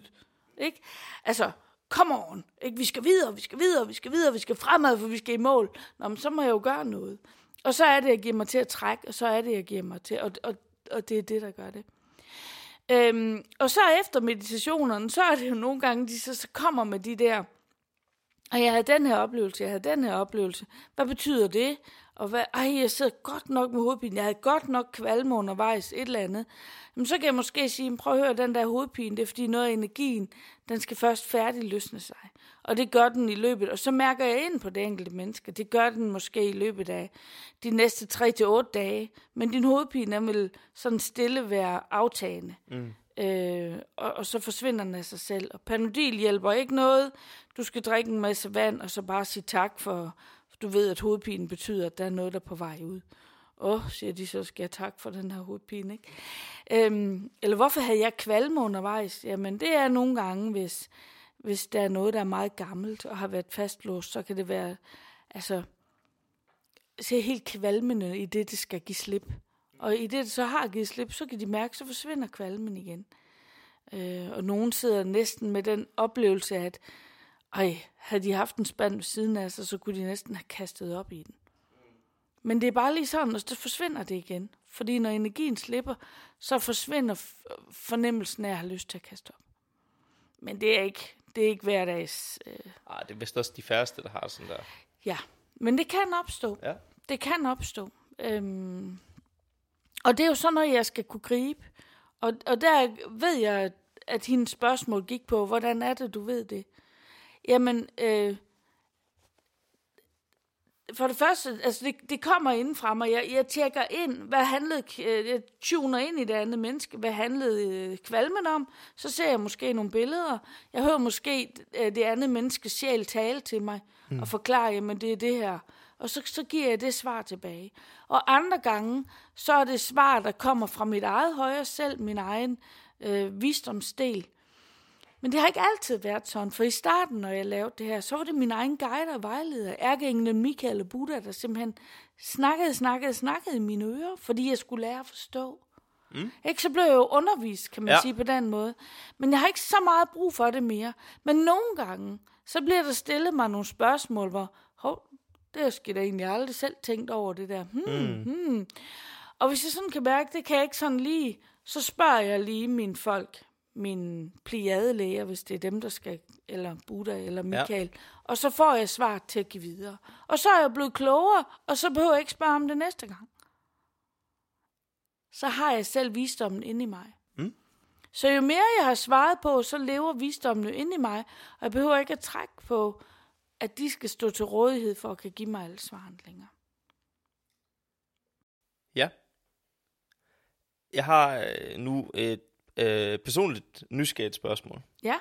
Ikke? Altså, come on. Ikke? Vi skal videre, vi skal videre, vi skal videre, vi skal fremad, for vi skal i mål. Nå, men så må jeg jo gøre noget. Og så er det, jeg giver mig til at trække, og så er det, jeg giver mig til. Og, og, og det er det, der gør det. Øhm, og så efter meditationerne, så er det jo nogle gange, de så, så kommer med de der, og jeg havde den her oplevelse, jeg havde den her oplevelse. Hvad betyder det? Og hvad, ej, jeg sidder godt nok med hovedpine. Jeg havde godt nok kvalme undervejs, et eller andet. Jamen, så kan jeg måske sige, prøv at høre, den der hovedpine, det er fordi noget af energien, den skal først færdig løsne sig. Og det gør den i løbet, og så mærker jeg ind på det enkelte menneske. Det gør den måske i løbet af de næste 3 til otte dage. Men din hovedpine, den vil sådan stille være aftagende. Mm. Øh, og, og så forsvinder den af sig selv. Og Panodil hjælper ikke noget. Du skal drikke en masse vand, og så bare sige tak for du ved, at hovedpinen betyder, at der er noget, der er på vej ud. Åh, oh, siger de, så skal jeg tak for den her hovedpine, ikke? Øhm, eller hvorfor havde jeg kvalme undervejs? Jamen, det er nogle gange, hvis, hvis der er noget, der er meget gammelt og har været fastlåst, så kan det være, altså, se helt kvalmende i det, det skal give slip. Og i det, det så har givet slip, så kan de mærke, så forsvinder kvalmen igen. Øh, og nogen sidder næsten med den oplevelse at ej, havde de haft en spand ved siden af sig, så kunne de næsten have kastet op i den. Men det er bare lige sådan, og så forsvinder det igen. Fordi når energien slipper, så forsvinder fornemmelsen af at have lyst til at kaste op. Men det er ikke, det er ikke hverdags... Øh... Ej, det er vist også de færreste, der har sådan der. Ja, men det kan opstå. Ja. Det kan opstå. Øhm... Og det er jo sådan noget, jeg skal kunne gribe. Og, og der ved jeg, at hendes spørgsmål gik på, hvordan er det, du ved det? Jamen, øh, for det første, altså det, det kommer ind fra mig. Jeg, jeg tjekker ind, hvad handlede, øh, jeg tuner ind i det andet menneske, hvad handlede øh, kvalmen om. Så ser jeg måske nogle billeder. Jeg hører måske øh, det andet menneskes sjæl tale til mig mm. og forklare, jamen det er det her. Og så, så giver jeg det svar tilbage. Og andre gange, så er det svar, der kommer fra mit eget højre selv, min egen øh, visdomsdel. Men det har ikke altid været sådan, for i starten, når jeg lavede det her, så var det min egen guide og vejleder, ærkeenglen Michael og Buddha, der simpelthen snakkede, snakkede, snakkede i mine ører, fordi jeg skulle lære at forstå. Mm. Ikke, så blev jeg jo undervist, kan man ja. sige på den måde. Men jeg har ikke så meget brug for det mere. Men nogle gange, så bliver der stillet mig nogle spørgsmål, hvor, hov, det har jeg da egentlig aldrig selv tænkt over det der. Hmm, mm. hmm. Og hvis jeg sådan kan mærke, det kan jeg ikke sådan lige, så spørger jeg lige mine folk, min pliadelæger, hvis det er dem, der skal, eller Buddha eller Michael. Ja. Og så får jeg svar til at give videre. Og så er jeg blevet klogere, og så behøver jeg ikke spørge om det næste gang. Så har jeg selv visdommen inde i mig. Mm. Så jo mere jeg har svaret på, så lever visdommen jo inde i mig, og jeg behøver ikke at trække på, at de skal stå til rådighed for at kan give mig alle svaren længere. Ja. Jeg har øh, nu et øh, personligt nysgerrigt spørgsmål. Ja.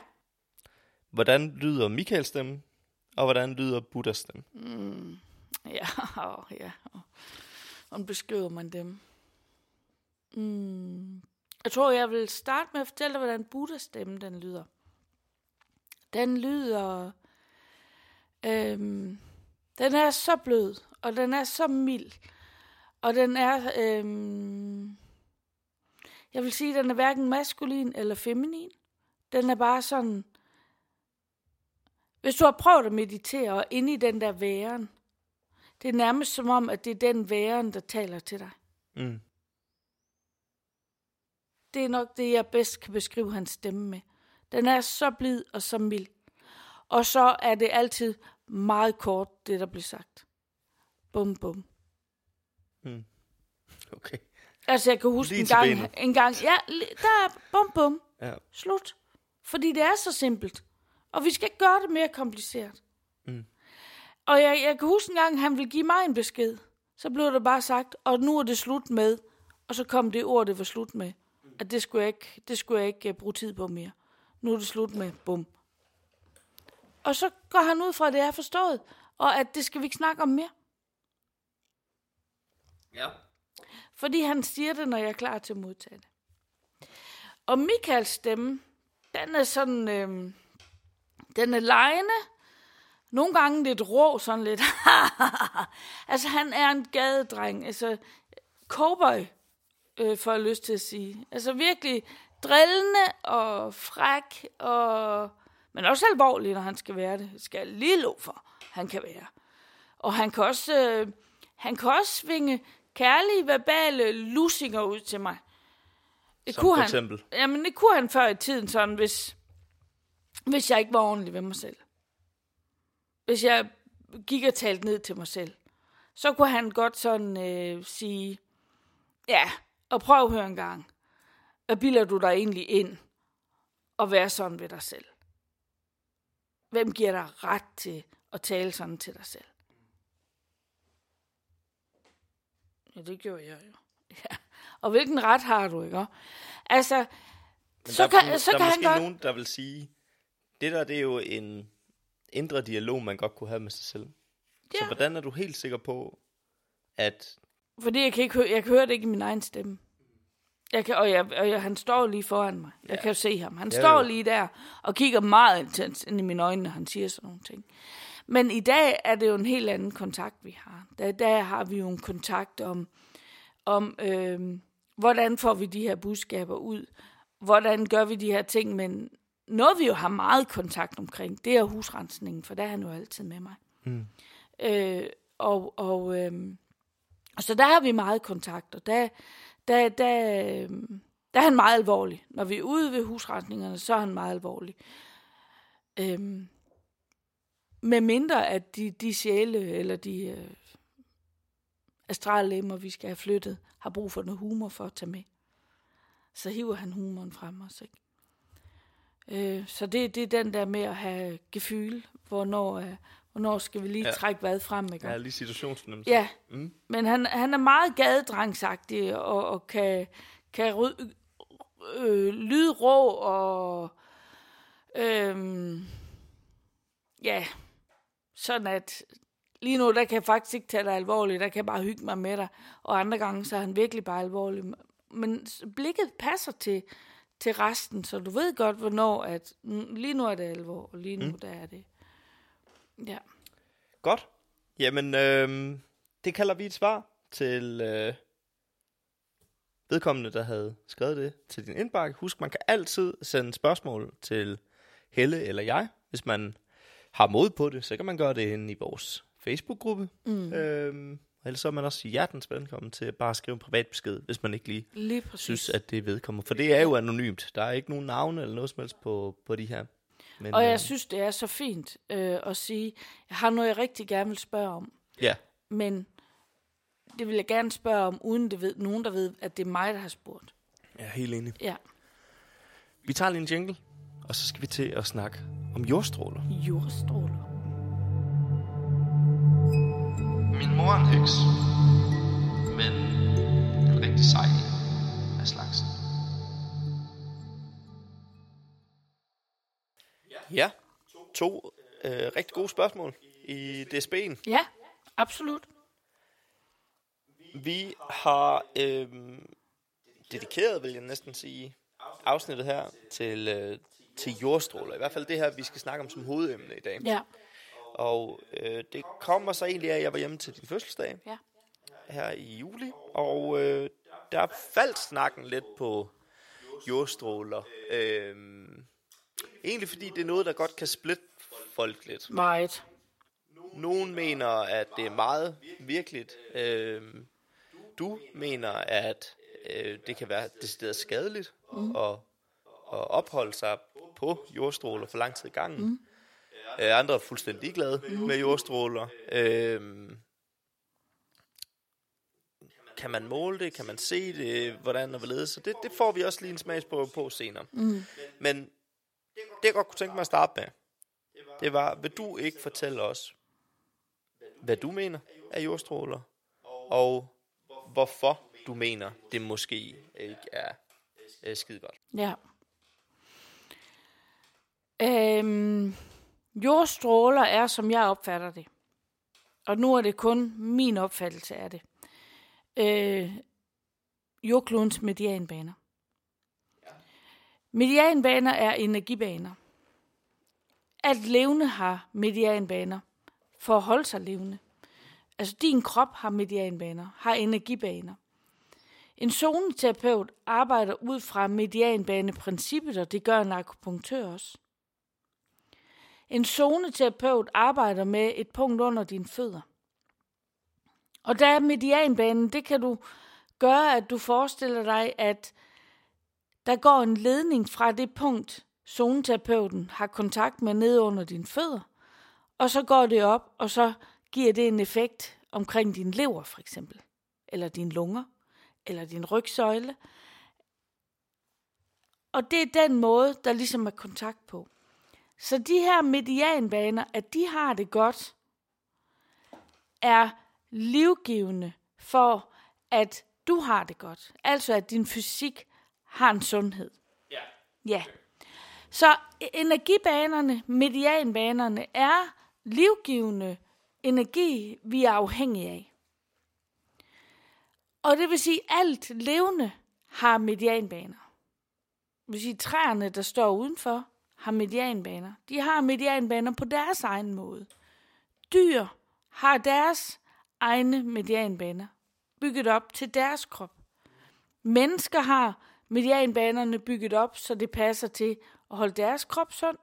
Hvordan lyder Michaels stemme, og hvordan lyder Buddhas stemme? Mm, ja, oh, ja. Hvordan beskriver man dem? Mm. Jeg tror, jeg vil starte med at fortælle dig, hvordan Buddhas stemme den lyder. Den lyder... Øhm, den er så blød, og den er så mild, og den er... Øhm, jeg vil sige, at den er hverken maskulin eller feminin. Den er bare sådan... Hvis du har prøvet at meditere og inde i den der væren, det er nærmest som om, at det er den væren, der taler til dig. Mm. Det er nok det, jeg bedst kan beskrive hans stemme med. Den er så blid og så mild. Og så er det altid meget kort, det der bliver sagt. Bum, bum. Mm. Okay. Altså, jeg kan huske Lige en gang, en gang, ja, der er bum bum, ja. slut. Fordi det er så simpelt. Og vi skal ikke gøre det mere kompliceret. Mm. Og jeg, jeg kan huske en gang, han ville give mig en besked. Så blev der bare sagt, og nu er det slut med. Og så kom det ord, det var slut med. At det skulle jeg ikke, det skulle jeg ikke uh, bruge tid på mere. Nu er det slut med. Bum. Og så går han ud fra, at det er forstået. Og at det skal vi ikke snakke om mere. Ja. Fordi han siger det, når jeg er klar til at modtage det. Og Michaels stemme, den er sådan, øh, den er lejende. Nogle gange lidt rå, sådan lidt. altså, han er en gadedreng. Altså, cowboy, øh, får jeg lyst til at sige. Altså, virkelig drillende og fræk, og, men også alvorlig, når han skal være det. Skal jeg lige lov for, han kan være. Og han kan også, øh, han kan også svinge kærlige, verbale lusinger ud til mig. Det Som kunne for han, eksempel? Jamen, det kunne han før i tiden sådan, hvis, hvis jeg ikke var ordentlig ved mig selv. Hvis jeg gik og talte ned til mig selv. Så kunne han godt sådan øh, sige, ja, og prøv at høre en gang. Hvad bilder du dig egentlig ind og være sådan ved dig selv? Hvem giver dig ret til at tale sådan til dig selv? Ja, det gjorde jeg jo. Ja. Og hvilken ret har du, ikke? Altså, Men så der, kan, så der kan er han måske godt... nogen, der vil sige, det der det er jo en indre dialog, man godt kunne have med sig selv. Så Ja. hvordan er du helt sikker på, at... Fordi jeg kan, ikke høre, jeg kan høre det ikke i min egen stemme. Jeg kan, og, jeg, og jeg, han står lige foran mig. Jeg Ja. kan jo se ham. Han Ja, står jo. lige der og kigger meget intens ind i mine øjne, når han siger sådan nogle ting. Men i dag er det jo en helt anden kontakt, vi har. Der, der har vi jo en kontakt om, om øh, hvordan får vi de her budskaber ud? Hvordan gør vi de her ting? Men noget, vi jo har meget kontakt omkring, det er husrensningen, for der er han jo altid med mig. Mm. Øh, og, og, og så der har vi meget kontakt, og der, der, der, øhm, der er han meget alvorlig. Når vi er ude ved husretningerne, så er han meget alvorlig. Øhm, med mindre at de, de sjæle, eller de øh, astrallemmer, vi skal have flyttet, har brug for noget humor for at tage med. Så hiver han humoren frem også, ikke? Øh, så det, det er den der med at have gefyl, hvornår, øh, hvornår skal vi lige Ja. ja. trække hvad frem, ikke? Er lige situationsfornemmelse. Ja, Mm. men han, han er meget gadedrengsagtig og, og kan, kan ry, øh, lyde rå og øhm, ja, sådan at lige nu, der kan jeg faktisk ikke tage dig alvorligt, der kan jeg bare hygge mig med dig, og andre gange, så er han virkelig bare alvorlig. Men blikket passer til, til resten, så du ved godt, hvornår at lige nu er det alvor, og lige nu mm. der er det. Ja. Godt. Jamen, øh, det kalder vi et svar til øh, vedkommende, der havde skrevet det til din indbakke. Husk, man kan altid sende spørgsmål til Helle eller jeg. Hvis man har mod på det, så kan man gøre det inde i vores Facebook-gruppe. Mm. Øh, ellers så er man også hjertens velkommen til bare at skrive en privat besked, hvis man ikke lige Lige præcis. synes, at det vedkommer. For det er jo anonymt. Der er ikke nogen navne eller noget som helst på, på de her. Men, Og øh, jeg synes, det er så fint øh, at sige, jeg har noget, jeg rigtig gerne vil spørge om, Ja, men det vil jeg gerne spørge om, uden det ved, nogen, der ved, at det er mig, der har spurgt. jeg er helt enig. Ja, Vi tager lige en jingle, og så skal vi til at snakke om jordstråler. jordstråler. Min mor er en heks, men en rigtig sej af slagsen. Ja, to øh, rigtig gode spørgsmål i DSB'en. Ja, absolut. Vi har øh, dedikeret, vil jeg næsten sige, afsnittet her til, øh, til jordstråler. I hvert fald det her, vi skal snakke om som hovedemne i dag. Ja, Og øh, det kommer så egentlig af, at jeg var hjemme til din fødselsdag ja. her i juli. Og øh, der faldt snakken lidt på jordstråler. Øh, egentlig fordi det er noget, der godt kan splitte folk lidt. Meget. Nogen mener, at det er meget virkeligt. Øh, du mener, at øh, det kan være decideret skadeligt mm. at, at opholde sig på jordstråler for lang tid i gangen. Mm. Øh, andre er fuldstændig ligeglade mm. med jordstråler. Øh, kan man måle det? Kan man se det? Hvordan og hvorledes? Så det, det får vi også lige en smagsprøve på senere. Mm. Men det jeg godt kunne tænke mig at starte med, det var, vil du ikke fortælle os, hvad du mener af jordstråler, og hvorfor du mener, det måske ikke er, er skide godt. Ja. Øhm, jordstråler er, som jeg opfatter det, og nu er det kun min opfattelse af det, øh, jordklodens medianbaner. Medianbaner er energibaner. Alt levende har medianbaner for at holde sig levende. Altså din krop har medianbaner, har energibaner. En zoneterapeut arbejder ud fra medianbaneprincippet, og det gør en akupunktør også. En zoneterapeut arbejder med et punkt under dine fødder. Og der er medianbanen, det kan du gøre, at du forestiller dig, at der går en ledning fra det punkt, zoneterapeuten har kontakt med ned under dine fødder, og så går det op, og så giver det en effekt omkring din lever for eksempel, eller dine lunger, eller din rygsøjle. Og det er den måde, der ligesom er kontakt på. Så de her medianbaner, at de har det godt, er livgivende for, at du har det godt. Altså at din fysik har en sundhed. Ja. Ja. Så energibanerne, medianbanerne, er livgivende energi, vi er afhængige af. Og det vil sige, at alt levende har medianbaner. Det vil sige, at træerne, der står udenfor, har medianbaner. De har medianbaner på deres egen måde. Dyr har deres egne medianbaner, bygget op til deres krop. Mennesker har medianbanerne bygget op, så det passer til at holde deres krop sund.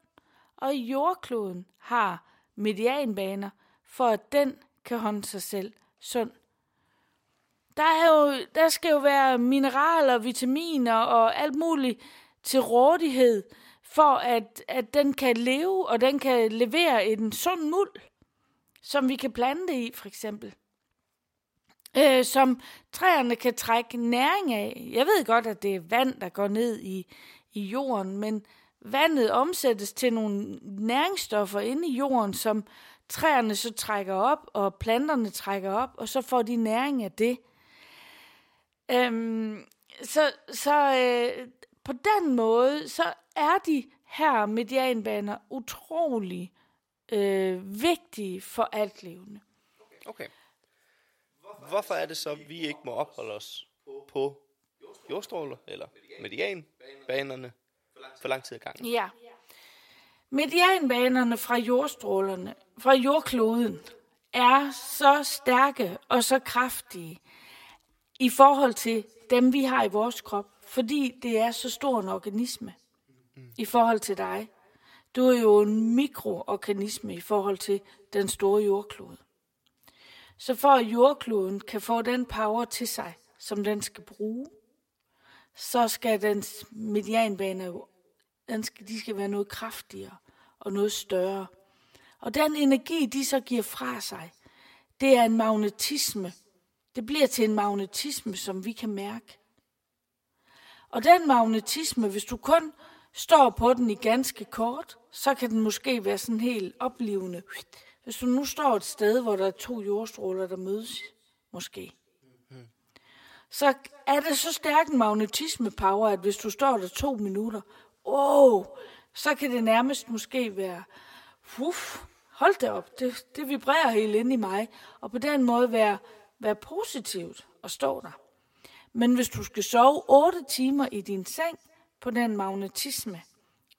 Og jordkloden har medianbaner, for at den kan holde sig selv sund. Der, er jo, der skal jo være mineraler, vitaminer og alt muligt til rådighed, for at, at den kan leve, og den kan levere en sund muld, som vi kan plante i, for eksempel. Øh, som træerne kan trække næring af. Jeg ved godt, at det er vand, der går ned i, i jorden, men vandet omsættes til nogle næringsstoffer inde i jorden, som træerne så trækker op, og planterne trækker op, og så får de næring af det. Øhm, så så øh, på den måde, så er de her medianbaner utrolig øh, vigtige for alt levende. Okay. Hvorfor er det så, at vi ikke må opholde os på jordstråler eller medianbanerne for lang tid ad gangen? Ja. Medianbanerne fra jordstrålerne, fra jordkloden, er så stærke og så kraftige i forhold til dem, vi har i vores krop, fordi det er så stor en organisme i forhold til dig. Du er jo en mikroorganisme i forhold til den store jordklode. Så for at jordkloden kan få den power til sig, som den skal bruge, så skal dens medianbaner jo, den skal, de skal være noget kraftigere og noget større. Og den energi, de så giver fra sig, det er en magnetisme. Det bliver til en magnetisme, som vi kan mærke. Og den magnetisme, hvis du kun står på den i ganske kort, så kan den måske være sådan helt oplevende. Hvis du nu står et sted, hvor der er to jordstråler, der mødes, måske, så er det så stærk en magnetisme-power, at hvis du står der to minutter, åh, så kan det nærmest måske være, uff, hold da op, det, det vibrerer helt ind i mig, og på den måde være, være positivt og stå der. Men hvis du skal sove 8 timer i din seng på den magnetisme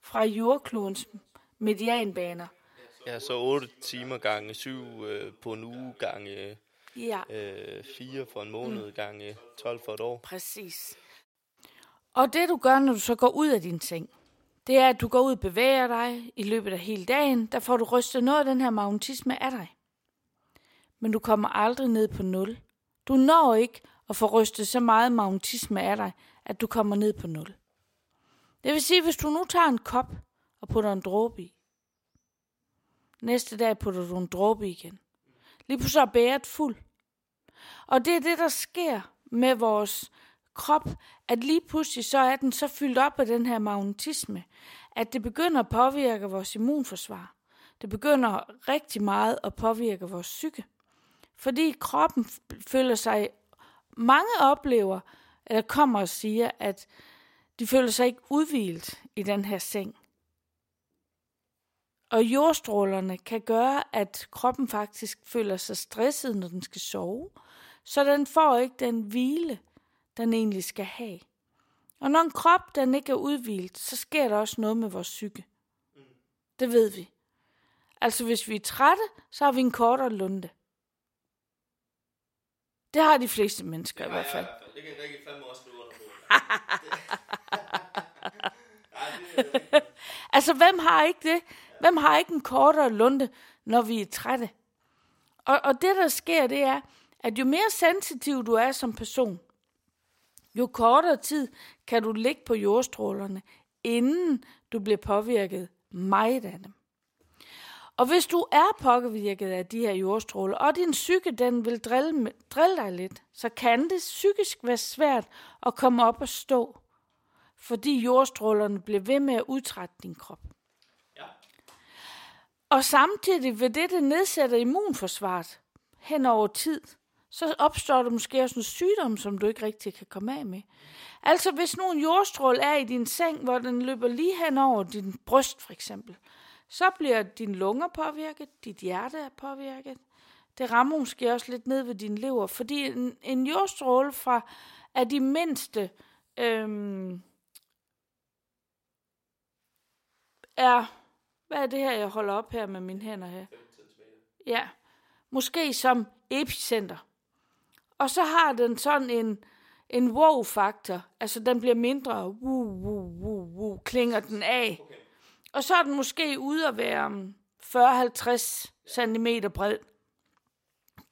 fra jordklodens medianbaner, Ja, så 8 timer gange 7 øh, på en uge gange ja, øh, 4 for en måned mm. gange 12 for et år. præcis. Og det du gør, når du så går ud af din seng, det er, at du går ud og bevæger dig i løbet af hele dagen. Der får du rystet noget af den her magnetisme af dig. Men du kommer aldrig ned på nul. Du når ikke at få rystet så meget magnetisme af dig, at du kommer ned på nul. Det vil sige, hvis du nu tager en kop og putter en dråbe i, næste dag putter du en dråbe i igen. Lige pludselig er bæret fuld. Og det er det, der sker med vores krop, at lige pludselig så er den så fyldt op af den her magnetisme, at det begynder at påvirke vores immunforsvar. Det begynder rigtig meget at påvirke vores psyke. Fordi kroppen føler sig, mange oplever, eller kommer og siger, at de føler sig ikke udvilt i den her seng. Og jordstrålerne kan gøre, at kroppen faktisk føler sig stresset, når den skal sove, så den får ikke den hvile, den egentlig skal have. Og når en krop den ikke er udvilt, så sker der også noget med vores psyke. Det ved vi. Altså hvis vi er trætte, så har vi en kortere lunde. Det har de fleste mennesker i hvert fald. Det kan rigtig fandme også. Altså, hvem har ikke det? Hvem har ikke en kortere lunde, når vi er trætte? Og, og det, der sker, det er, at jo mere sensitiv du er som person, jo kortere tid kan du ligge på jordstrålerne, inden du bliver påvirket meget af dem. Og hvis du er påvirket af de her jordstråler, og din psyke den vil drille, drille dig lidt, så kan det psykisk være svært at komme op og stå, fordi jordstrålerne bliver ved med at udtrætte din krop. Ja. Og samtidig vil det, det nedsætter immunforsvaret hen over tid, så opstår der måske også en sygdom, som du ikke rigtig kan komme af med. Altså hvis nu en jordstråle er i din seng, hvor den løber lige hen over din bryst for eksempel, så bliver dine lunger påvirket, dit hjerte er påvirket. Det rammer måske også lidt ned ved din lever, fordi en, en jordstråle fra er de mindste øhm, er, hvad er det her, jeg holder op her med mine hænder her? Ja, måske som epicenter. Og så har den sådan en, en wow-faktor, altså den bliver mindre, woo, woo, woo, woo, klinger den af. Og så er den måske ude at være mm, 40-50 cm bred.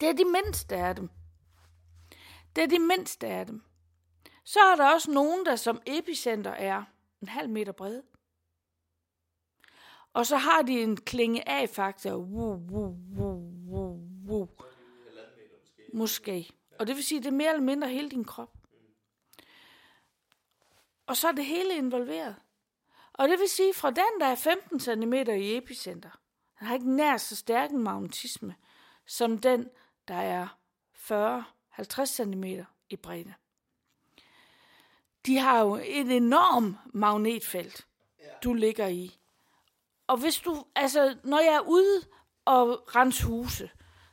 Det er de mindste af dem. Det er de mindste af dem. Så er der også nogen, der som epicenter er en halv meter bred. Og så har de en klinge af faktor. Woo, woo, woo, woo, woo. Måske. Og det vil sige, det er mere eller mindre hele din krop. Og så er det hele involveret. Og det vil sige, fra den, der er 15 cm i epicenter, den har ikke nær så stærk en magnetisme, som den, der er 40-50 cm i bredde. De har jo et enormt magnetfelt, du ligger i. Og hvis du, altså, når jeg er ude og rense huse,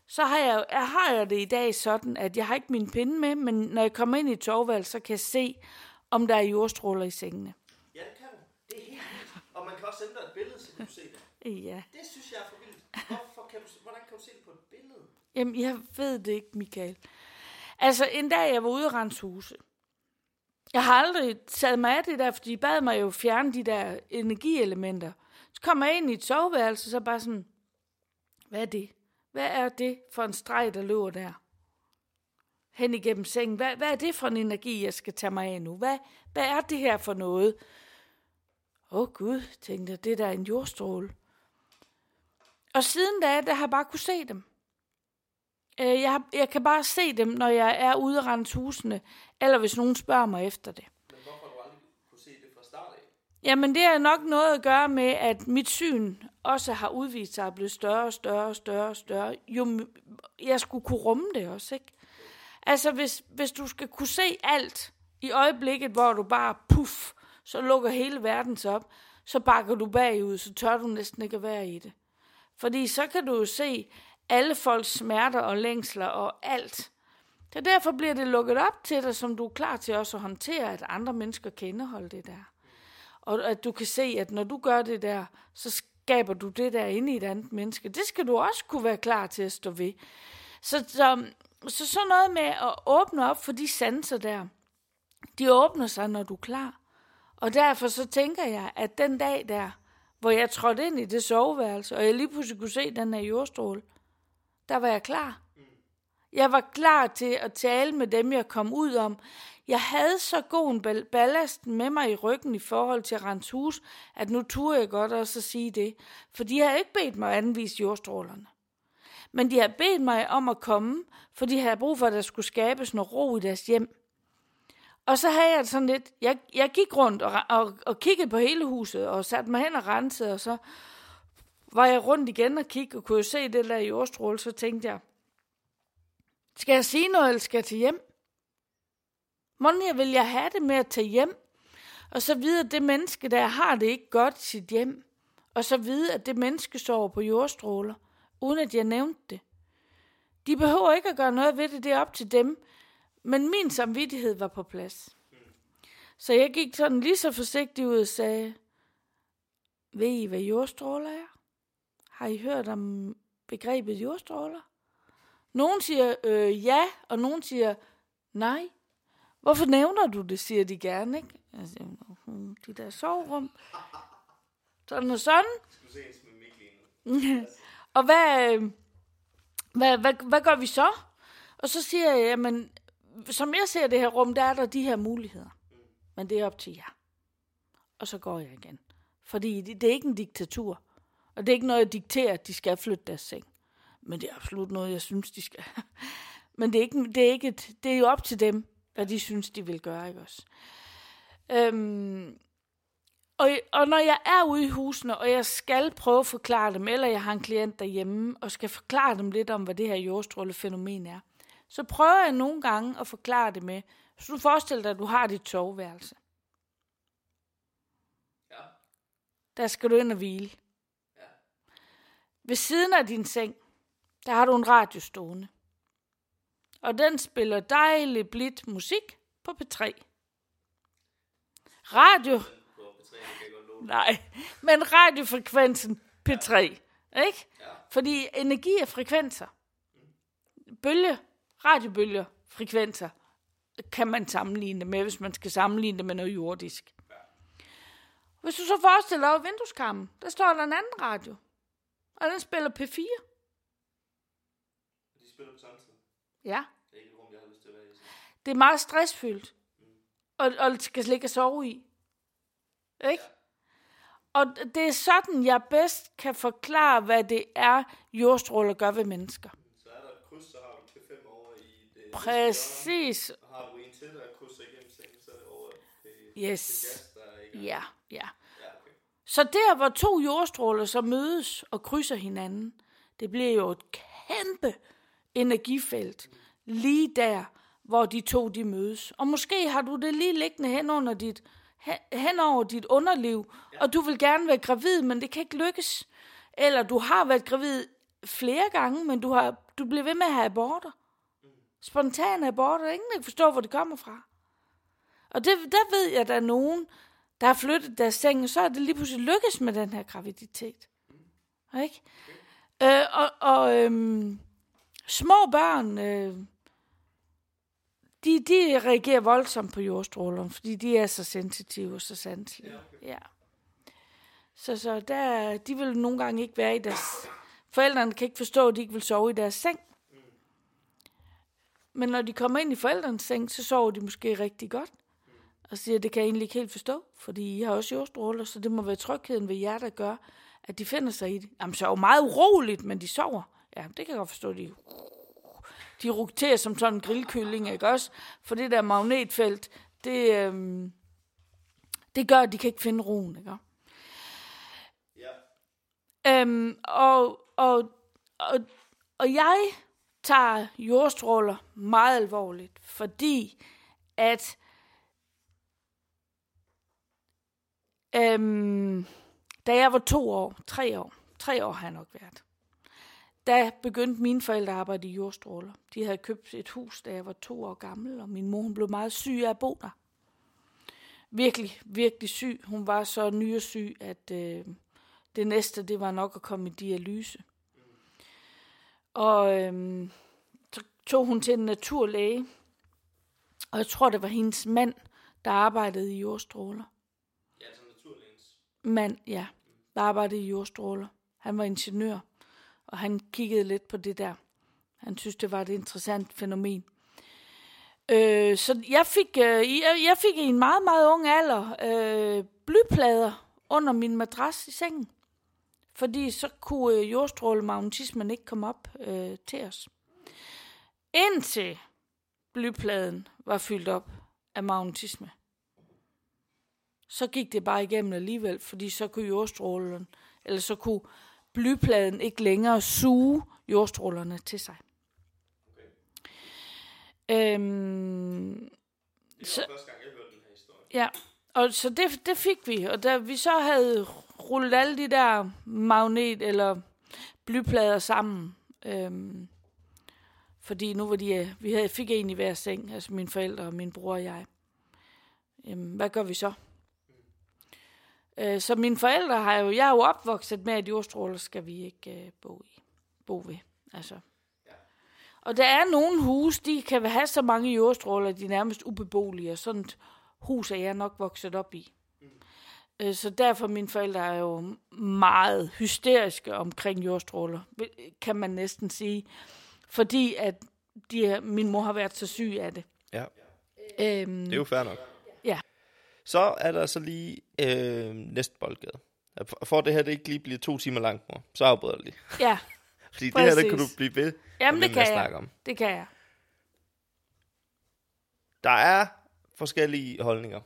så har jeg, jeg har jeg det i dag sådan, at jeg har ikke min pinde med, men når jeg kommer ind i et så kan jeg se, om der er jordstråler i sengene. Ja, det kan du. Det er helt vildt. Og man kan også sende dig et billede, så du kan se det. Ja. Det synes jeg er for vildt. Hvorfor kan du, hvordan kan du se det på et billede? Jamen, jeg ved det ikke, Michael. Altså, en dag, jeg var ude og rense huse. Jeg har aldrig taget mig af det der, fordi de bad mig jo fjerne de der energielementer. Så kommer jeg ind i et soveværelse, så bare sådan, hvad er det? Hvad er det for en streg, der løber der? Hen igennem sengen. Hvad, hvad er det for en energi, jeg skal tage mig af nu? Hvad, hvad er det her for noget? Åh oh, Gud, tænkte jeg, det der er en jordstråle. Og siden da, der har jeg bare kunne se dem. Øh, Jeg, har- jeg kan bare se dem, når jeg er ude og rense husene, eller hvis nogen spørger mig efter det. Men hvorfor har du aldrig kunne se det fra start af? Jamen, det har nok noget at gøre med, at mit syn også har udvist sig at blive større og større og større og større. Jo, jeg skulle kunne rumme det også, ikke? Altså, hvis, hvis du skal kunne se alt i øjeblikket, hvor du bare puff, så lukker hele verden sig op, så bakker du bagud, så tør du næsten ikke at være i det. Fordi så kan du jo se alle folks smerter og længsler og alt. Så derfor bliver det lukket op til dig, som du er klar til også at håndtere, at andre mennesker kan indeholde det der. Og at du kan se, at når du gør det der, så skaber du det der inde i et andet menneske. Det skal du også kunne være klar til at stå ved. Så, så, så sådan noget med at åbne op for de sanser der, de åbner sig, når du er klar. Og derfor så tænker jeg, at den dag der, hvor jeg trådte ind i det soveværelse, og jeg lige pludselig kunne se den her jordstråle, der var jeg klar. Jeg var klar til at tale med dem, jeg kom ud om. Jeg havde så god en ballast med mig i ryggen i forhold til Rens hus, at nu turde jeg godt også at sige det. For de havde ikke bedt mig at anvise jordstrålerne. Men de havde bedt mig om at komme, for de havde brug for, at der skulle skabes noget ro i deres hjem. Og så havde jeg sådan lidt, jeg, jeg gik rundt og, og, og kiggede på hele huset, og satte mig hen og rensede, og så var jeg rundt igen og kiggede, og kunne jo se det der jordstråle, så tænkte jeg, Skal jeg sige noget, eller skal jeg til hjem? Hvordan vil jeg have det med at tage hjem? Og så vide, at det menneske, der har det ikke godt i sit hjem. Og så vide, at det menneske sover på jordstråler, uden at jeg nævnte det. De behøver ikke at gøre noget ved det, det er op til dem. Men min samvittighed var på plads. Så jeg gik sådan lige så forsigtigt ud og sagde, ved I, hvad jordstråler er? Har I hørt om begrebet jordstråler? Nogen siger øh, ja, og nogen siger nej. Hvorfor nævner du det, siger de gerne, ikke? Jeg siger, de der soverum. Sådan og sådan. og hvad, øh, hvad, hvad, hvad gør vi så? Og så siger jeg, jamen, som jeg ser det her rum, der er der de her muligheder. Men det er op til jer. Og så går jeg igen. Fordi det, det er ikke en diktatur. Og det er ikke noget, jeg dikterer, at de skal flytte deres seng. Men det er absolut noget, jeg synes, de skal. Men det er, ikke, det er, ikke et, det er jo op til dem, hvad de synes, de vil gøre, ikke også? Øhm, og, og når jeg er ude i husene, og jeg skal prøve at forklare dem, eller jeg har en klient derhjemme, og skal forklare dem lidt om, hvad det her jordstrålefænomen er, så prøver jeg nogle gange at forklare det med, så du forestiller dig, at du har dit soveværelse. Ja. Der skal du ind og hvile. Ja. Ved siden af din seng, der har du en radio stående. Og den spiller dejlig blidt musik på P3. Radio, nej, men radiofrekvensen P3, ikke? Fordi energi er frekvenser. Bølge, radiobølger, frekvenser, kan man sammenligne det med, hvis man skal sammenligne det med noget jordisk. Hvis du så forestiller dig vindueskammen, der står der en anden radio, og den spiller P4. De spiller på samme tid. Ja, Det er ikke et rum, jeg har lyst til at være i. det er meget stressfyldt, og, og skal slet ikke sove i. Ikke? Og det er sådan, jeg bedst kan forklare, hvad det er, jordstråler gør ved mennesker. Så er der et kryds, så har du P5 over i det. Præcis. Har du en til, der krydser igennem sengen, så er det over det, Yes. det gas, der. Ja, ja. Så der, hvor to jordstråler så mødes og krydser hinanden, det bliver jo et kæmpe energifelt lige der, hvor de to de mødes. Og måske har du det lige liggende hen under dit, hen over dit underliv, og du vil gerne være gravid, men det kan ikke lykkes. Eller du har været gravid flere gange, men du, har, du bliver ved med at have aborter. Spontane aborter, ingen der kan forstå, hvor det kommer fra. Og det, der ved jeg, at der er nogen, der har flyttet deres seng, og så er det lige pludselig lykkes med den her graviditet. Ikke? Øh, og og øhm, små børn, øh, de, de reagerer voldsomt på jordstrålerne, fordi de er så sensitive og så sanselige. Ja. Så, så der, de vil nogle gange ikke være i deres... Forældrene kan ikke forstå, at de ikke vil sove i deres seng. Men når de kommer ind i forældrenes seng, så sover de måske rigtig godt. Og siger, det kan jeg egentlig ikke helt forstå, fordi I har også jordstråler, så det må være trygheden ved jer, der gør, at de finder sig i det. Jamen, så er jo meget uroligt, men de sover. Ja, det kan jeg godt forstå, de de roterer som sådan en grillkylling, ikke også? For det der magnetfelt, det, øhm, det gør, at de kan ikke finde roen, ikke? Ja. Øhm, og, og, og, og jeg tager jordstråler meget alvorligt, fordi at øhm, da jeg var to år, tre år, tre år har jeg nok været, der begyndte mine forældre at arbejde i jordstråler. De havde købt et hus, da jeg var to år gammel, og min mor hun blev meget syg af at bo der. Virkelig, virkelig syg. Hun var så nyresyg, at øh, det næste, det var nok at komme i dialyse. Og øh, så tog hun til en naturlæge, og jeg tror, det var hendes mand, der arbejdede i jordstråler. Ja, som naturlægens. Mand, ja, der arbejdede i jordstråler. Han var ingeniør, og han kiggede lidt på det der. Han synes, det var et interessant fænomen. Øh, så jeg fik, øh, jeg fik i en meget, meget ung alder øh, blyplader under min madras i sengen. Fordi så kunne øh, jordstrålemagnetismen ikke komme op øh, til os. Indtil blypladen var fyldt op af magnetisme. Så gik det bare igennem alligevel, fordi så kunne jordstrålen, eller så kunne blypladen ikke længere suge jordstrålerne til sig. Øhm, Det Så- første gang, jeg hørte den her historie. ja, og så det, det fik vi. Og da vi så havde rullet alle de der magnet- eller blyplader sammen, øhm, fordi nu var de, øh, vi havde, fik en i hver seng, altså mine forældre og min bror og jeg. Jamen, hvad gør vi så? Øh, så mine forældre har jo, jeg er jo opvokset med, at jordstråler skal vi ikke øh, bo i, bo ved. Altså. Og der er nogle huse, de kan have så mange jordstråler, de er nærmest ubeboelige, og sådan et hus er jeg nok vokset op i. Øh, Så derfor mine forældre er jo meget hysteriske omkring jordstråler, kan man næsten sige. Fordi at de, min mor har været så syg af det. Ja, Øhm, det er jo fair nok. Ja. Så er der så lige øh, næste boldgade. For- det her det ikke lige bliver to timer langt, mor, så afbryder jeg lige. Ja, Fordi det her, der kan du Præcis. blive ved Jamen, det kan jeg. snakke om. det kan jeg. Der er forskellige holdninger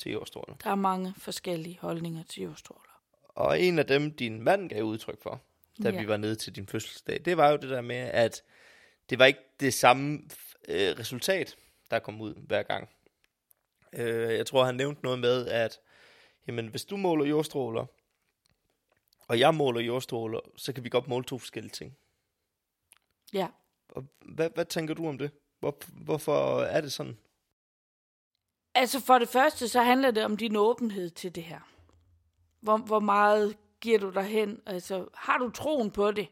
til jordstråler. Der er mange forskellige holdninger til jordstråler. Og en af dem, din mand gav udtryk for, da Ja. vi var nede til din fødselsdag, det var jo det der med, at det var ikke det samme øh, resultat, der kom ud hver gang. Øh, jeg tror, han nævnte noget med, at jamen, hvis du måler jordstråler, og jeg måler jordstråler, så kan vi godt måle to forskellige ting. Ja. Og hvad, hvad tænker du om det? Hvor, hvorfor er det sådan? Altså for det første, så handler det om din åbenhed til det her. Hvor, hvor meget giver du dig hen? Altså, har du troen på det,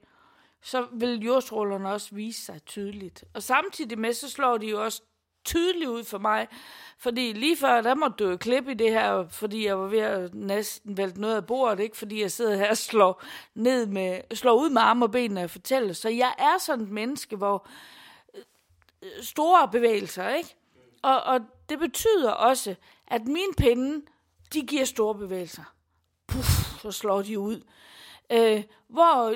så vil jordstrålerne også vise sig tydeligt. Og samtidig med, så slår de jo også tydeligt ud for mig. Fordi lige før, der måtte du jo klippe i det her, fordi jeg var ved at næsten vælte noget af bordet, ikke? Fordi jeg sidder her og slår, ned med, slår ud med arme og ben, når jeg fortæller. Så jeg er sådan et menneske, hvor øh, store bevægelser, ikke? Og, og det betyder også, at mine pinde, de giver store bevægelser. Puff, så slår de ud. Øh, hvor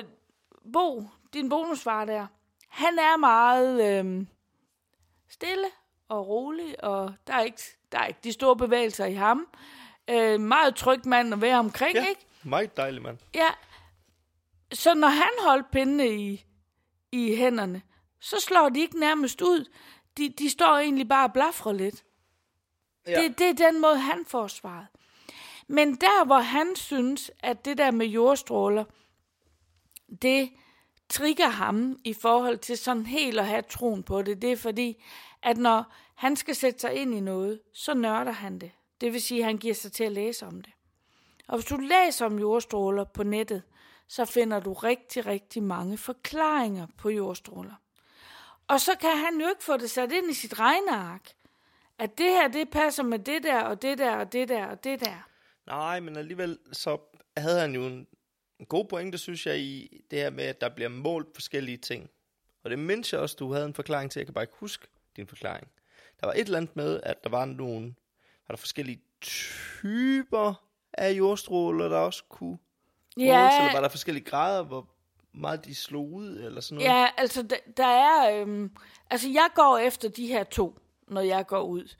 Bo, din bonusfar der, han er meget øh, stille og rolig, og der er, ikke, der er ikke de store bevægelser i ham. Øh, meget tryg mand at være omkring, Ja. ikke? Meget dejligt, mand. Ja. Så når han holdt pindene i, i hænderne, så slår de ikke nærmest ud. De, de står egentlig bare og blafrer lidt. Ja. Det, det er den måde, han får svaret. Men der, hvor han synes, at det der med jordstråler, det trigger ham i forhold til sådan helt at have troen på det, det er fordi, at når han skal sætte sig ind i noget, så nørder han det. Det vil sige, at han giver sig til at læse om det. Og hvis du læser om jordstråler på nettet, så finder du rigtig, rigtig mange forklaringer på jordstråler. Og så kan han jo ikke få det sat ind i sit regneark, at det her, det passer med det der, og det der, og det der, og det der. Nej, men alligevel så havde han jo en, en god pointe, synes jeg, i det her med, at der bliver målt forskellige ting. Og det mindste jeg også, du havde en forklaring til. Jeg kan bare ikke huske din forklaring. Der var et eller andet med, at der var nogle, var der forskellige typer af jordstråler, der også kunne måles, eller var der forskellige grader, hvor meget de slog ud, eller sådan noget? Ja, altså der, der er... Øhm, altså jeg går efter de her to, når jeg går ud.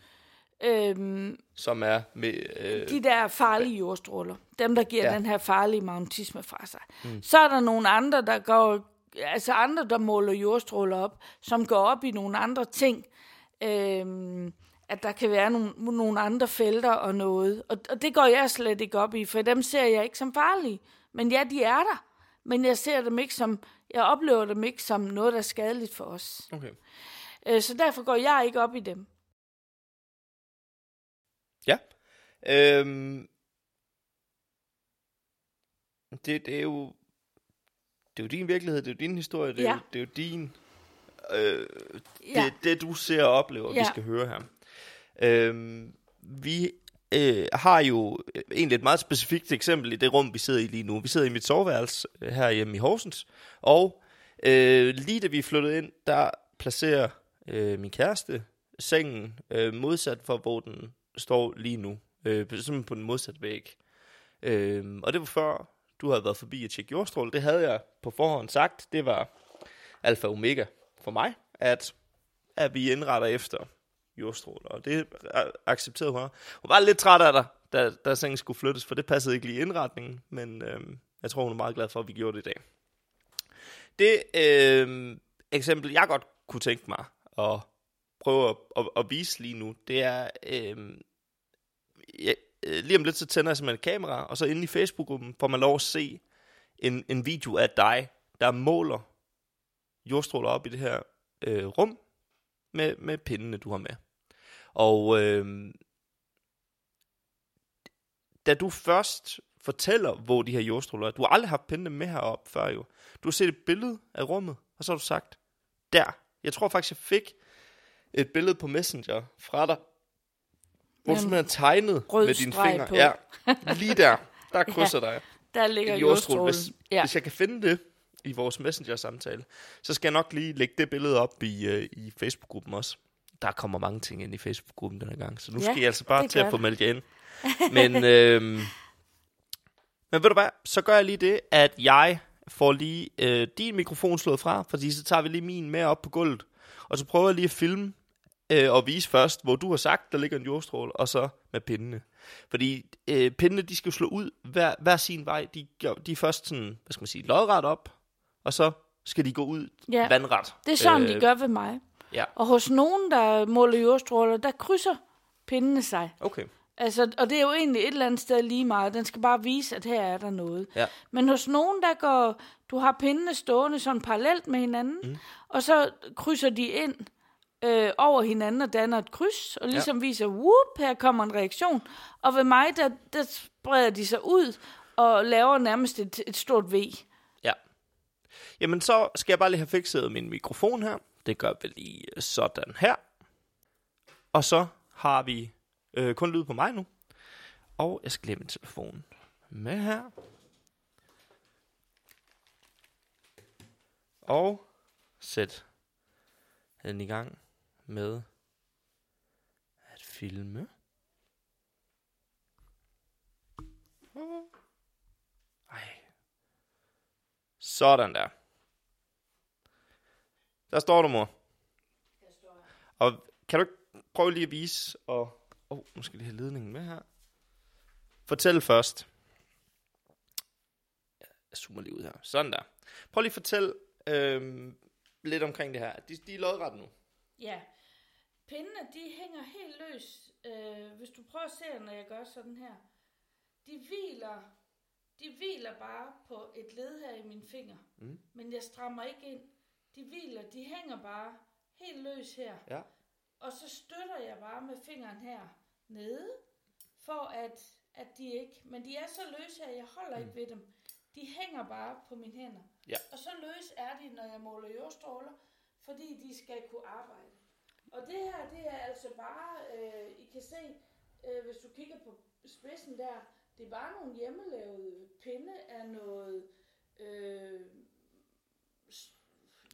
Øhm, Som er med... Øh, de der farlige jordstråler. Dem, der giver Ja. den her farlige magnetisme fra sig. Mm. Så er der nogle andre, der går... Altså andre, der måler jordstråler op, som går op i nogle andre ting. Øhm, at der kan være nogle, nogle andre felter og noget. Og, og det går jeg slet ikke op i, for dem ser jeg ikke som farlige. Men ja, de er der. Men jeg ser dem ikke som... Jeg oplever dem ikke som noget, der er skadeligt for os. okay. Øh, så derfor går jeg ikke op i dem. Ja. Øhm, det, det er jo det er jo din virkelighed, det er jo din historie, det er, Ja. jo, det er jo din øh, Ja. det, det du ser og oplever, ja. vi skal høre her. Øhm, vi øh, har jo øh, egentlig et meget specifikt eksempel i det rum, vi sidder i lige nu. Vi sidder i mit soveværelse øh, her hjemme i Horsens, og øh, lige da vi flyttede ind, der placerer øh, min kæreste sengen øh, modsat for, hvor den står lige nu. Øh, simpelthen på den modsatte væg. Øh, og det var før, du havde været forbi at tjekke jordstråle. Det havde jeg på forhånd sagt. Det var alfa og omega for mig, at, at vi indretter efter jordstråler. Og det accepterede hun. Hun var lidt træt af dig, da, da sengen skulle flyttes, for det passede ikke lige i indretningen. Men øh, jeg tror, hun er meget glad for, at vi gjorde det i dag. Det øh, eksempel, jeg godt kunne tænke mig at prøve at, at, at vise lige nu, det er, øh, ja, øh, lige om lidt så tænder jeg simpelthen et kamera, og så inde i Facebook-gruppen får man lov at se en, en video af dig, der måler jordstråler op i det her øh, rum med, med pindene, du har med. Og øh, da du først fortæller, hvor de her jordstråler er, du har aldrig haft pindene med herop før jo. Du har set et billede af rummet, og så har du sagt, der. Jeg tror faktisk, jeg fik et billede på Messenger fra dig, hvor du simpelthen tegnet rød med dine fingre. på. Ja, lige der. Der krydser dig Der ligger en jordstråle. jordstrålen. Hvis, Ja. ja. hvis jeg kan finde det i vores Messenger-samtale, så skal jeg nok lige lægge det billede op i, uh, i Facebook-gruppen også. Der kommer mange ting ind i Facebook-gruppen denne gang, så nu Ja, skal jeg altså bare til at få meldt jer ind. Men, øhm, men ved du hvad, så gør jeg lige det, at jeg får lige øh, din mikrofon slået fra, fordi så tager vi lige min med op på gulvet, og så prøver jeg lige at filme øh, og vise først, hvor du har sagt, der ligger en jordstråle, og så med pindene. Fordi øh, pindene, de skal slå ud hver, hver sin vej. De, de er først sådan, hvad skal man sige, lodret op, og så skal de gå ud Ja. vandret. Det er sådan, øh, de gør ved mig. Ja, Og hos nogen, der måler jordstråler, der krydser pindene sig. okay. Altså, og det er jo egentlig et eller andet sted lige meget. Den skal bare vise, at her er der noget. Ja. Men hos nogen, der går... Du har pindene stående sådan parallelt med hinanden, mm. og så krydser de ind øh, over hinanden og danner et kryds, og ligesom ja. viser, whoop, her kommer en reaktion. Og ved mig, der, der spreder de sig ud og laver nærmest et, et stort V. Ja. Jamen, så skal jeg bare lige have fikset min mikrofon her. Det gør vi lige sådan her. Og så har vi øh, kun lyd på mig nu. Og jeg skal lige min telefon med her. Og sæt den i gang med at filme. Ej. Sådan der. Der står du, mor. Og kan du prøve lige at vise, og... Åh, oh, nu skal jeg lige have ledningen med her. Fortæl først. Jeg zoomer lige ud her. Sådan der. Prøv lige at fortælle øhm, lidt omkring det her. De, de er lodret nu. Ja. Pindene, de hænger helt løs. Øh, hvis du prøver at se, når jeg gør sådan her. De hviler, de hviler bare på et led her i min finger. Mm. Men jeg strammer ikke ind. De hviler, de hænger bare helt løs her. Ja. Og så støtter jeg bare med fingeren her nede, for at, at de ikke... Men de er så løse her, jeg holder mm. ikke ved dem. De hænger bare på mine hænder. Ja. Og så løs er de, når jeg måler jordstråler, fordi de skal kunne arbejde. Og det her, det er altså bare, øh, I kan se, øh, hvis du kigger på spidsen der, det er bare nogle hjemmelavede pinde af noget, øh,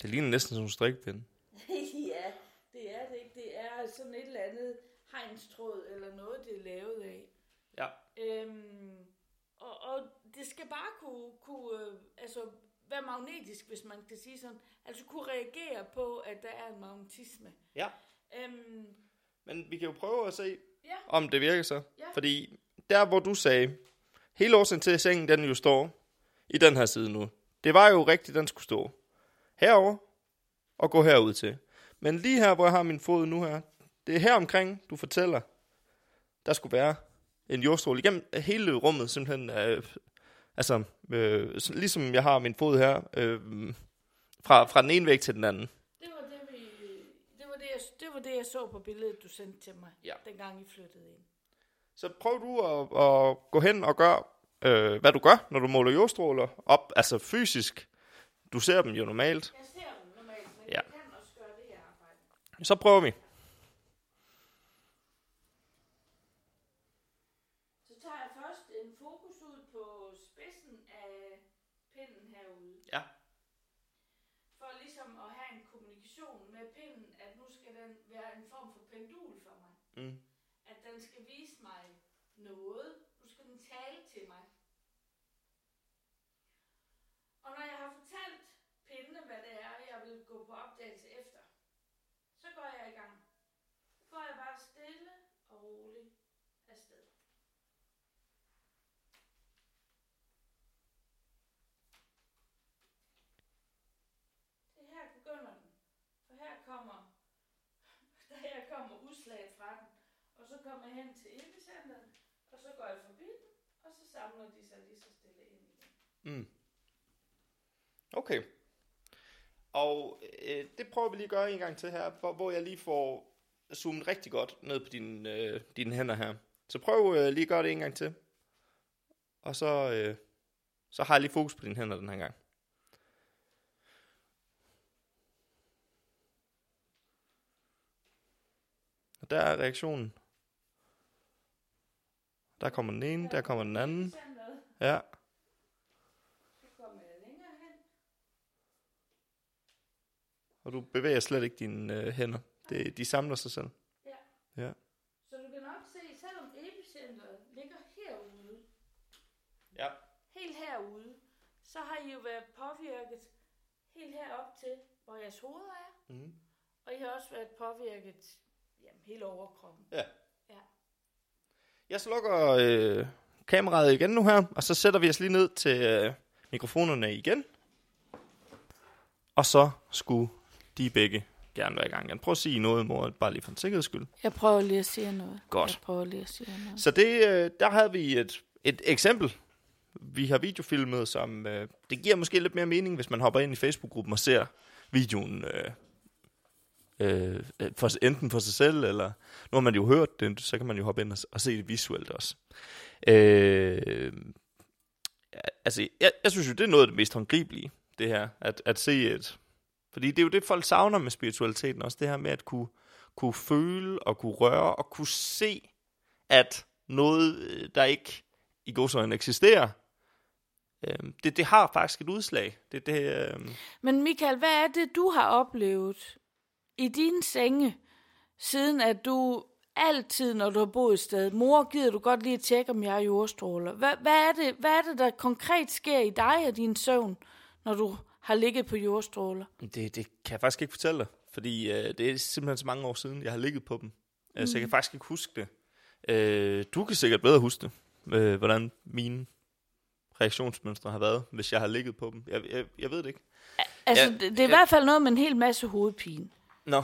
Det ligner næsten som en strikpind. ja, det er det ikke. Det er sådan et eller andet hegnstråd eller noget, det er lavet af. Ja. Øhm, og, og det skal bare kunne, kunne øh, altså være magnetisk, hvis man kan sige sådan. Altså kunne reagere på, at der er en magnetisme. Ja. Øhm, Men vi kan jo prøve at se, ja, om det virker så. Ja. Fordi der, hvor du sagde, hele årsagen til, at sengen den jo står i den her side nu, det var jo rigtigt, den skulle stå herover og gå herud til. Men lige her, hvor jeg har min fod nu her, det er her omkring, du fortæller, der skulle være en jordstråle igennem hele rummet, simpelthen, øh, altså, øh, ligesom jeg har min fod her, øh, fra, fra den ene væg til den anden. det var det, vi, det, var det, jeg, det var det, jeg så på billedet, du sendte til mig, Ja. dengang I flyttede ind. Så prøv du at, at gå hen og gøre, øh, hvad du gør, når du måler jordstråler op, altså fysisk. Du ser dem jo normalt. Jeg ser dem normalt, men Ja. jeg kan også gøre det her arbejde. Så prøver vi. Så tager jeg først en fokus ud på spidsen af pinden herude. Ja. For ligesom at have en kommunikation med pinden, at nu skal den være en form for pendul for mig. Mm. At den skal vise mig noget. Nu skal den tale til mig. Og når jeg har fortalt pindene, hvad det er, jeg vil gå på opdagelse efter, så går jeg i gang. Så går jeg bare stille og roligt afsted kommer, er jeg kommer udslaget fra den, kommer, så kommer jeg hen til epicenteret, og så går jeg forbi den, og så samler de sig lige så stille ind igen. Mm. Okay. Og øh, det prøver vi lige at gøre en gang til her, hvor, hvor jeg lige får zoomet rigtig godt ned på dine, øh, dine hænder her. Så prøv øh, lige at gøre det en gang til. Og så, øh, så har jeg lige fokus på dine hænder den her gang. Og der er reaktionen. Der kommer den ene, der kommer den anden. Ja. Og du bevæger slet ikke dine øh, hænder. Det, de samler sig selv. Ja. Ja. Så du kan nok se, selvom epicenteret ligger herude, Ja. helt herude, så har I jo været påvirket helt herop til, hvor jeres hoved er. Mm. Og I har også været påvirket jamen, hele overkroppen. Ja. Ja. Jeg slukker øh, kameraet igen nu her, og så sætter vi os lige ned til øh, mikrofonerne igen. Og så skulle de begge gerne være i gang igen. Prøv at sige noget, mor, bare lige for en sikkerheds skyld. Jeg prøver lige at sige noget. Godt. Jeg prøver lige at sige noget. Så det, øh, der havde vi et, et eksempel. Vi har videofilmet, som øh, det giver måske lidt mere mening, hvis man hopper ind i Facebook-gruppen og ser videoen øh, Øh, øh, for, enten for sig selv, eller nu har man jo hørt det, så kan man jo hoppe ind og, og se det visuelt også. Øh, altså, jeg, jeg synes jo, det er noget af det mest håndgribelige, det her, at, at se et... Fordi det er jo det, folk savner med spiritualiteten også, det her med at kunne, kunne føle og kunne røre og kunne se, at noget, øh, der ikke i godsøjne eksisterer, øh, det, det har faktisk et udslag. Det, det, øh, Men Michael, hvad er det, du har oplevet i din senge, siden at du altid, når du har boet et sted, mor, gider du godt lige at tjekke, om jeg er jordstråler. Hvad, hvad, er det, hvad er det, der konkret sker i dig og din søvn, når du har ligget på jordstråler? det, det kan jeg faktisk ikke fortælle dig, fordi øh, det er simpelthen så mange år siden, jeg har ligget på dem. Mm. Så jeg kan faktisk ikke huske det. Øh, du kan sikkert bedre huske det, øh, hvordan mine reaktionsmønstre har været, hvis jeg har ligget på dem. Jeg, jeg, jeg ved det ikke. Altså, ja, det, det er i ja. hvert fald noget med en hel masse hovedpine. Nå,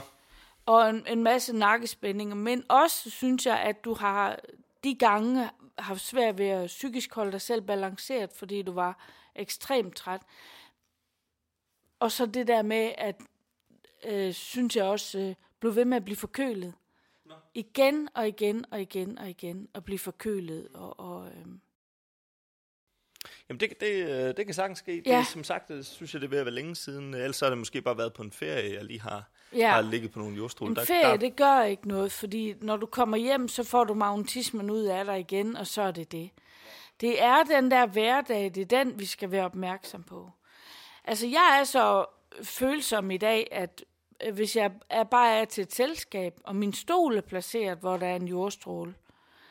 og en, en masse nakkespændinger, men også synes jeg, at du har de gange haft svært ved at psykisk holde dig selv balanceret, fordi du var ekstremt træt. Og så det der med, at øh, synes jeg også, øh, blev ved med at blive forkølet. Nå. Igen og igen og igen og igen, og blive forkølet. Og, og, øh, Jamen det, det, øh, det kan sagtens ske. Det, Ja. er, som sagt, det synes jeg, det er ved at være længe siden. Ellers har det måske bare været på en ferie, jeg lige har, ja. har ligget på nogle jordstråle. En ferie, det gør ikke noget, fordi når du kommer hjem, så får du magnetismen ud af dig igen, og så er det det. Det er den der hverdag, det er den, vi skal være opmærksom på. Altså, jeg er så følsom i dag, at øh, hvis jeg er bare er til et selskab, og min stol er placeret, hvor der er en jordstråle,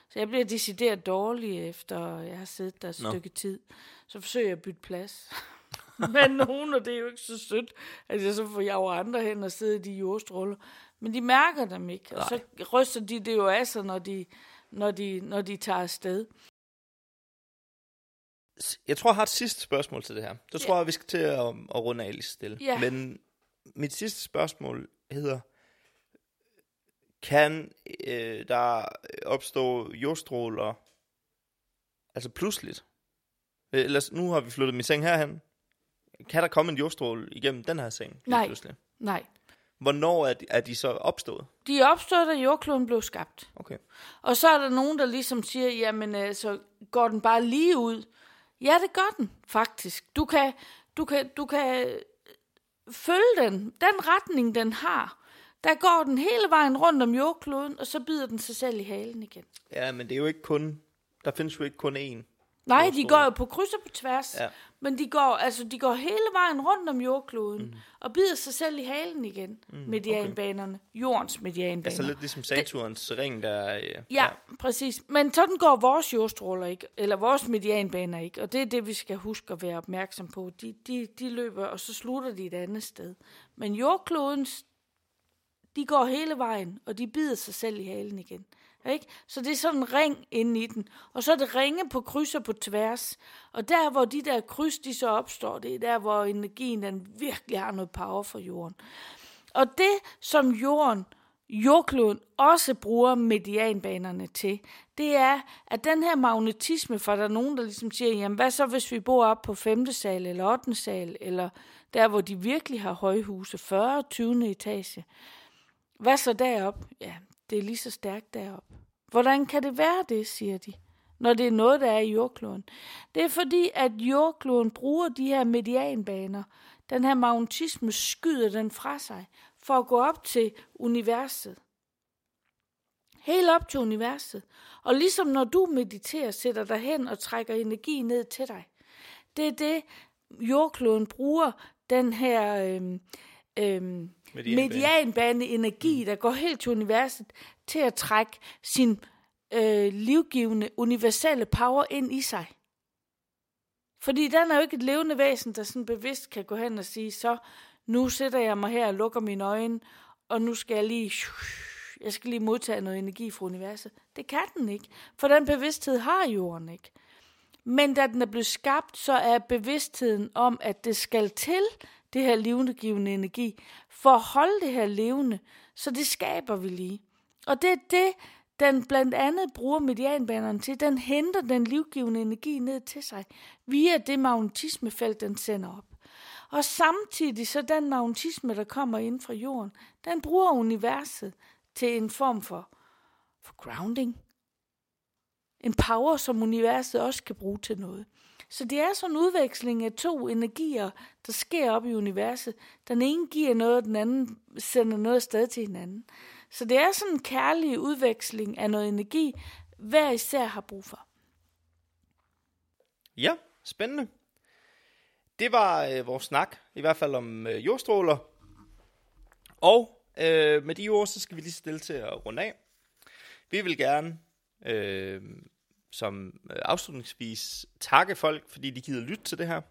så jeg bliver decideret dårlig, efter jeg har siddet der et Nå. stykke tid. Så forsøger jeg at bytte plads. Men nogen, og det er jo ikke så sødt, at jeg så får jeg over andre hen og sidder i de jordstråler. Men de mærker dem ikke, og så ryster de det jo af sig, når de, når de, når de tager afsted. Jeg tror, jeg har et sidste spørgsmål til det her. Så tror Ja. jeg, vi skal til at, at runde af lige stille. Ja. Men mit sidste spørgsmål hedder, kan øh, der opstå jordstråler, altså pludseligt? Øh, Ellers, nu har vi flyttet min seng herhen. Kan der komme en jordstråle igennem den her seng? Nej. Pludselig? Nej. Hvornår er de, er de så opstået? De er opstået, da jordkloden blev skabt. Okay. Og så er der nogen, der ligesom siger, jamen altså, går den bare lige ud? Ja, det gør den faktisk. Du kan, du kan, du kan følge den, den retning, den har. Der går den hele vejen rundt om jordkloden, og så bider den sig selv i halen igen. Ja, men det er jo ikke kun, der findes jo ikke kun én. Nej, de går jo på kryds og på tværs. Ja. Men de går, altså, de går hele vejen rundt om jordkloden, mm. og bider sig selv i halen igen. Mm, medianbanerne. Jordens medianbaner. Altså lidt ligesom Saturns ring, der... Øh, Ja, præcis. Men sådan går vores jordstråler ikke, eller vores medianbaner ikke, og det er det, vi skal huske at være opmærksom på. De, de, de løber, og så slutter de et andet sted. Men jordklodens, de går hele vejen, og de bider sig selv i halen igen. Ikke? Så det er sådan en ring inde i den. Og så er det ringe på kryds og på tværs. Og der, hvor de der kryds, de så opstår, det er der, hvor energien den virkelig har noget power for jorden. Og det, som jorden jordkloden også bruger medianbanerne til, det er, at den her magnetisme, for der er nogen, der ligesom siger, jamen hvad så, hvis vi bor op på 5. sal eller 8. sal, eller der, hvor de virkelig har højhuse, 40. 20. etage. Hvad så derop? Ja, det er lige så stærkt derop. Hvordan kan det være det, siger de, når det er noget, der er i jordkloden? Det er fordi, at jordkloden bruger de her medianbaner. Den her magnetisme skyder den fra sig for at gå op til universet. Helt op til universet. Og ligesom når du mediterer, sætter dig hen og trækker energi ned til dig. Det er det, jordkloden bruger den her øhm, øhm, Medianbane. medianbane energi, der går helt til universet, til at trække sin øh, livgivende, universelle power ind i sig. Fordi den er jo ikke et levende væsen, der sådan bevidst kan gå hen og sige, så nu sætter jeg mig her og lukker mine øjne, og nu skal jeg lige, jeg skal lige modtage noget energi fra universet. Det kan den ikke, for den bevidsthed har jorden ikke. Men da den er blevet skabt, så er bevidstheden om, at det skal til, det her levendegivende energi, for at holde det her levende, så det skaber vi lige. Og det er det, den blandt andet bruger medianbanerne til. Den henter den livgivende energi ned til sig, via det magnetismefelt, den sender op. Og samtidig så den magnetisme, der kommer ind fra jorden, den bruger universet til en form for, for grounding. En power, som universet også kan bruge til noget. Så det er sådan en udveksling af to energier, der sker op i universet. Den ene giver noget, og den anden sender noget sted til hinanden. Så det er sådan en kærlig udveksling af noget energi, hver især har brug for. Ja, spændende. Det var øh, vores snak, i hvert fald om øh, jordstråler. Og øh, med de ord, så skal vi lige stille til at runde af. Vi vil gerne, øh, som øh, afslutningsvis, takke folk, fordi de gider lytte til det her.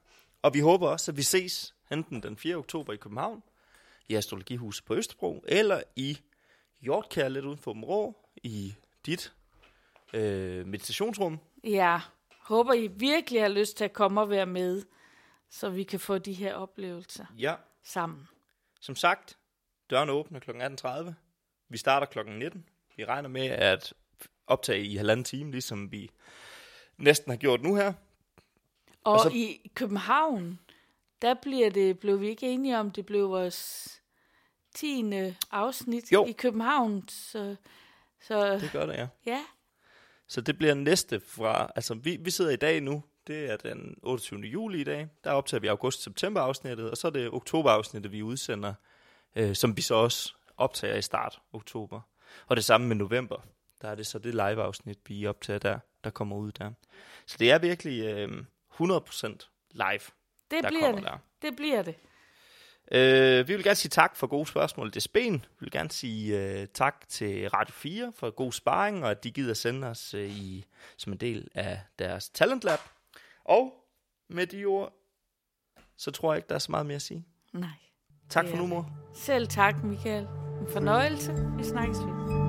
Og vi håber også, at vi ses enten den 4. oktober i København, i Astrologihuset på Østerbro, eller i Hjortkær lidt uden for Rå, i dit øh, meditationsrum. Ja, håber I virkelig har lyst til at komme og være med, så vi kan få de her oplevelser Ja, sammen. Som sagt, døren åbner kl. 18.30. Vi starter kl. 19. Vi regner med at optage i halvanden time, ligesom vi næsten har gjort nu her. Og, Og så... i København, der bliver det, blev vi ikke enige om, det blev vores 10. afsnit Jo. i København. Så, så Det gør det, ja. ja, Så det bliver næste fra, altså vi, vi sidder i dag nu, det er den 28. juli i dag, der optager vi august-september afsnittet, og så er det oktober afsnittet, vi udsender, øh, som vi så også optager i start oktober. Og det samme med november, der er det så det live afsnit, vi optager der, der kommer ud der. Så det er virkelig øh, 100% live, det der bliver kommer det. der. Det bliver det. Øh, vi vil gerne sige tak for gode spørgsmål til Spen. Vi vil gerne sige øh, tak til Radio 4 for god sparring, og at de gider sende os øh, i, som en del af deres Talent Lab. Og med de ord, så tror jeg ikke, der er så meget mere at sige. Nej. Tak for nu, mor. Selv tak, Michael. En fornøjelse. Vi snakkes ved.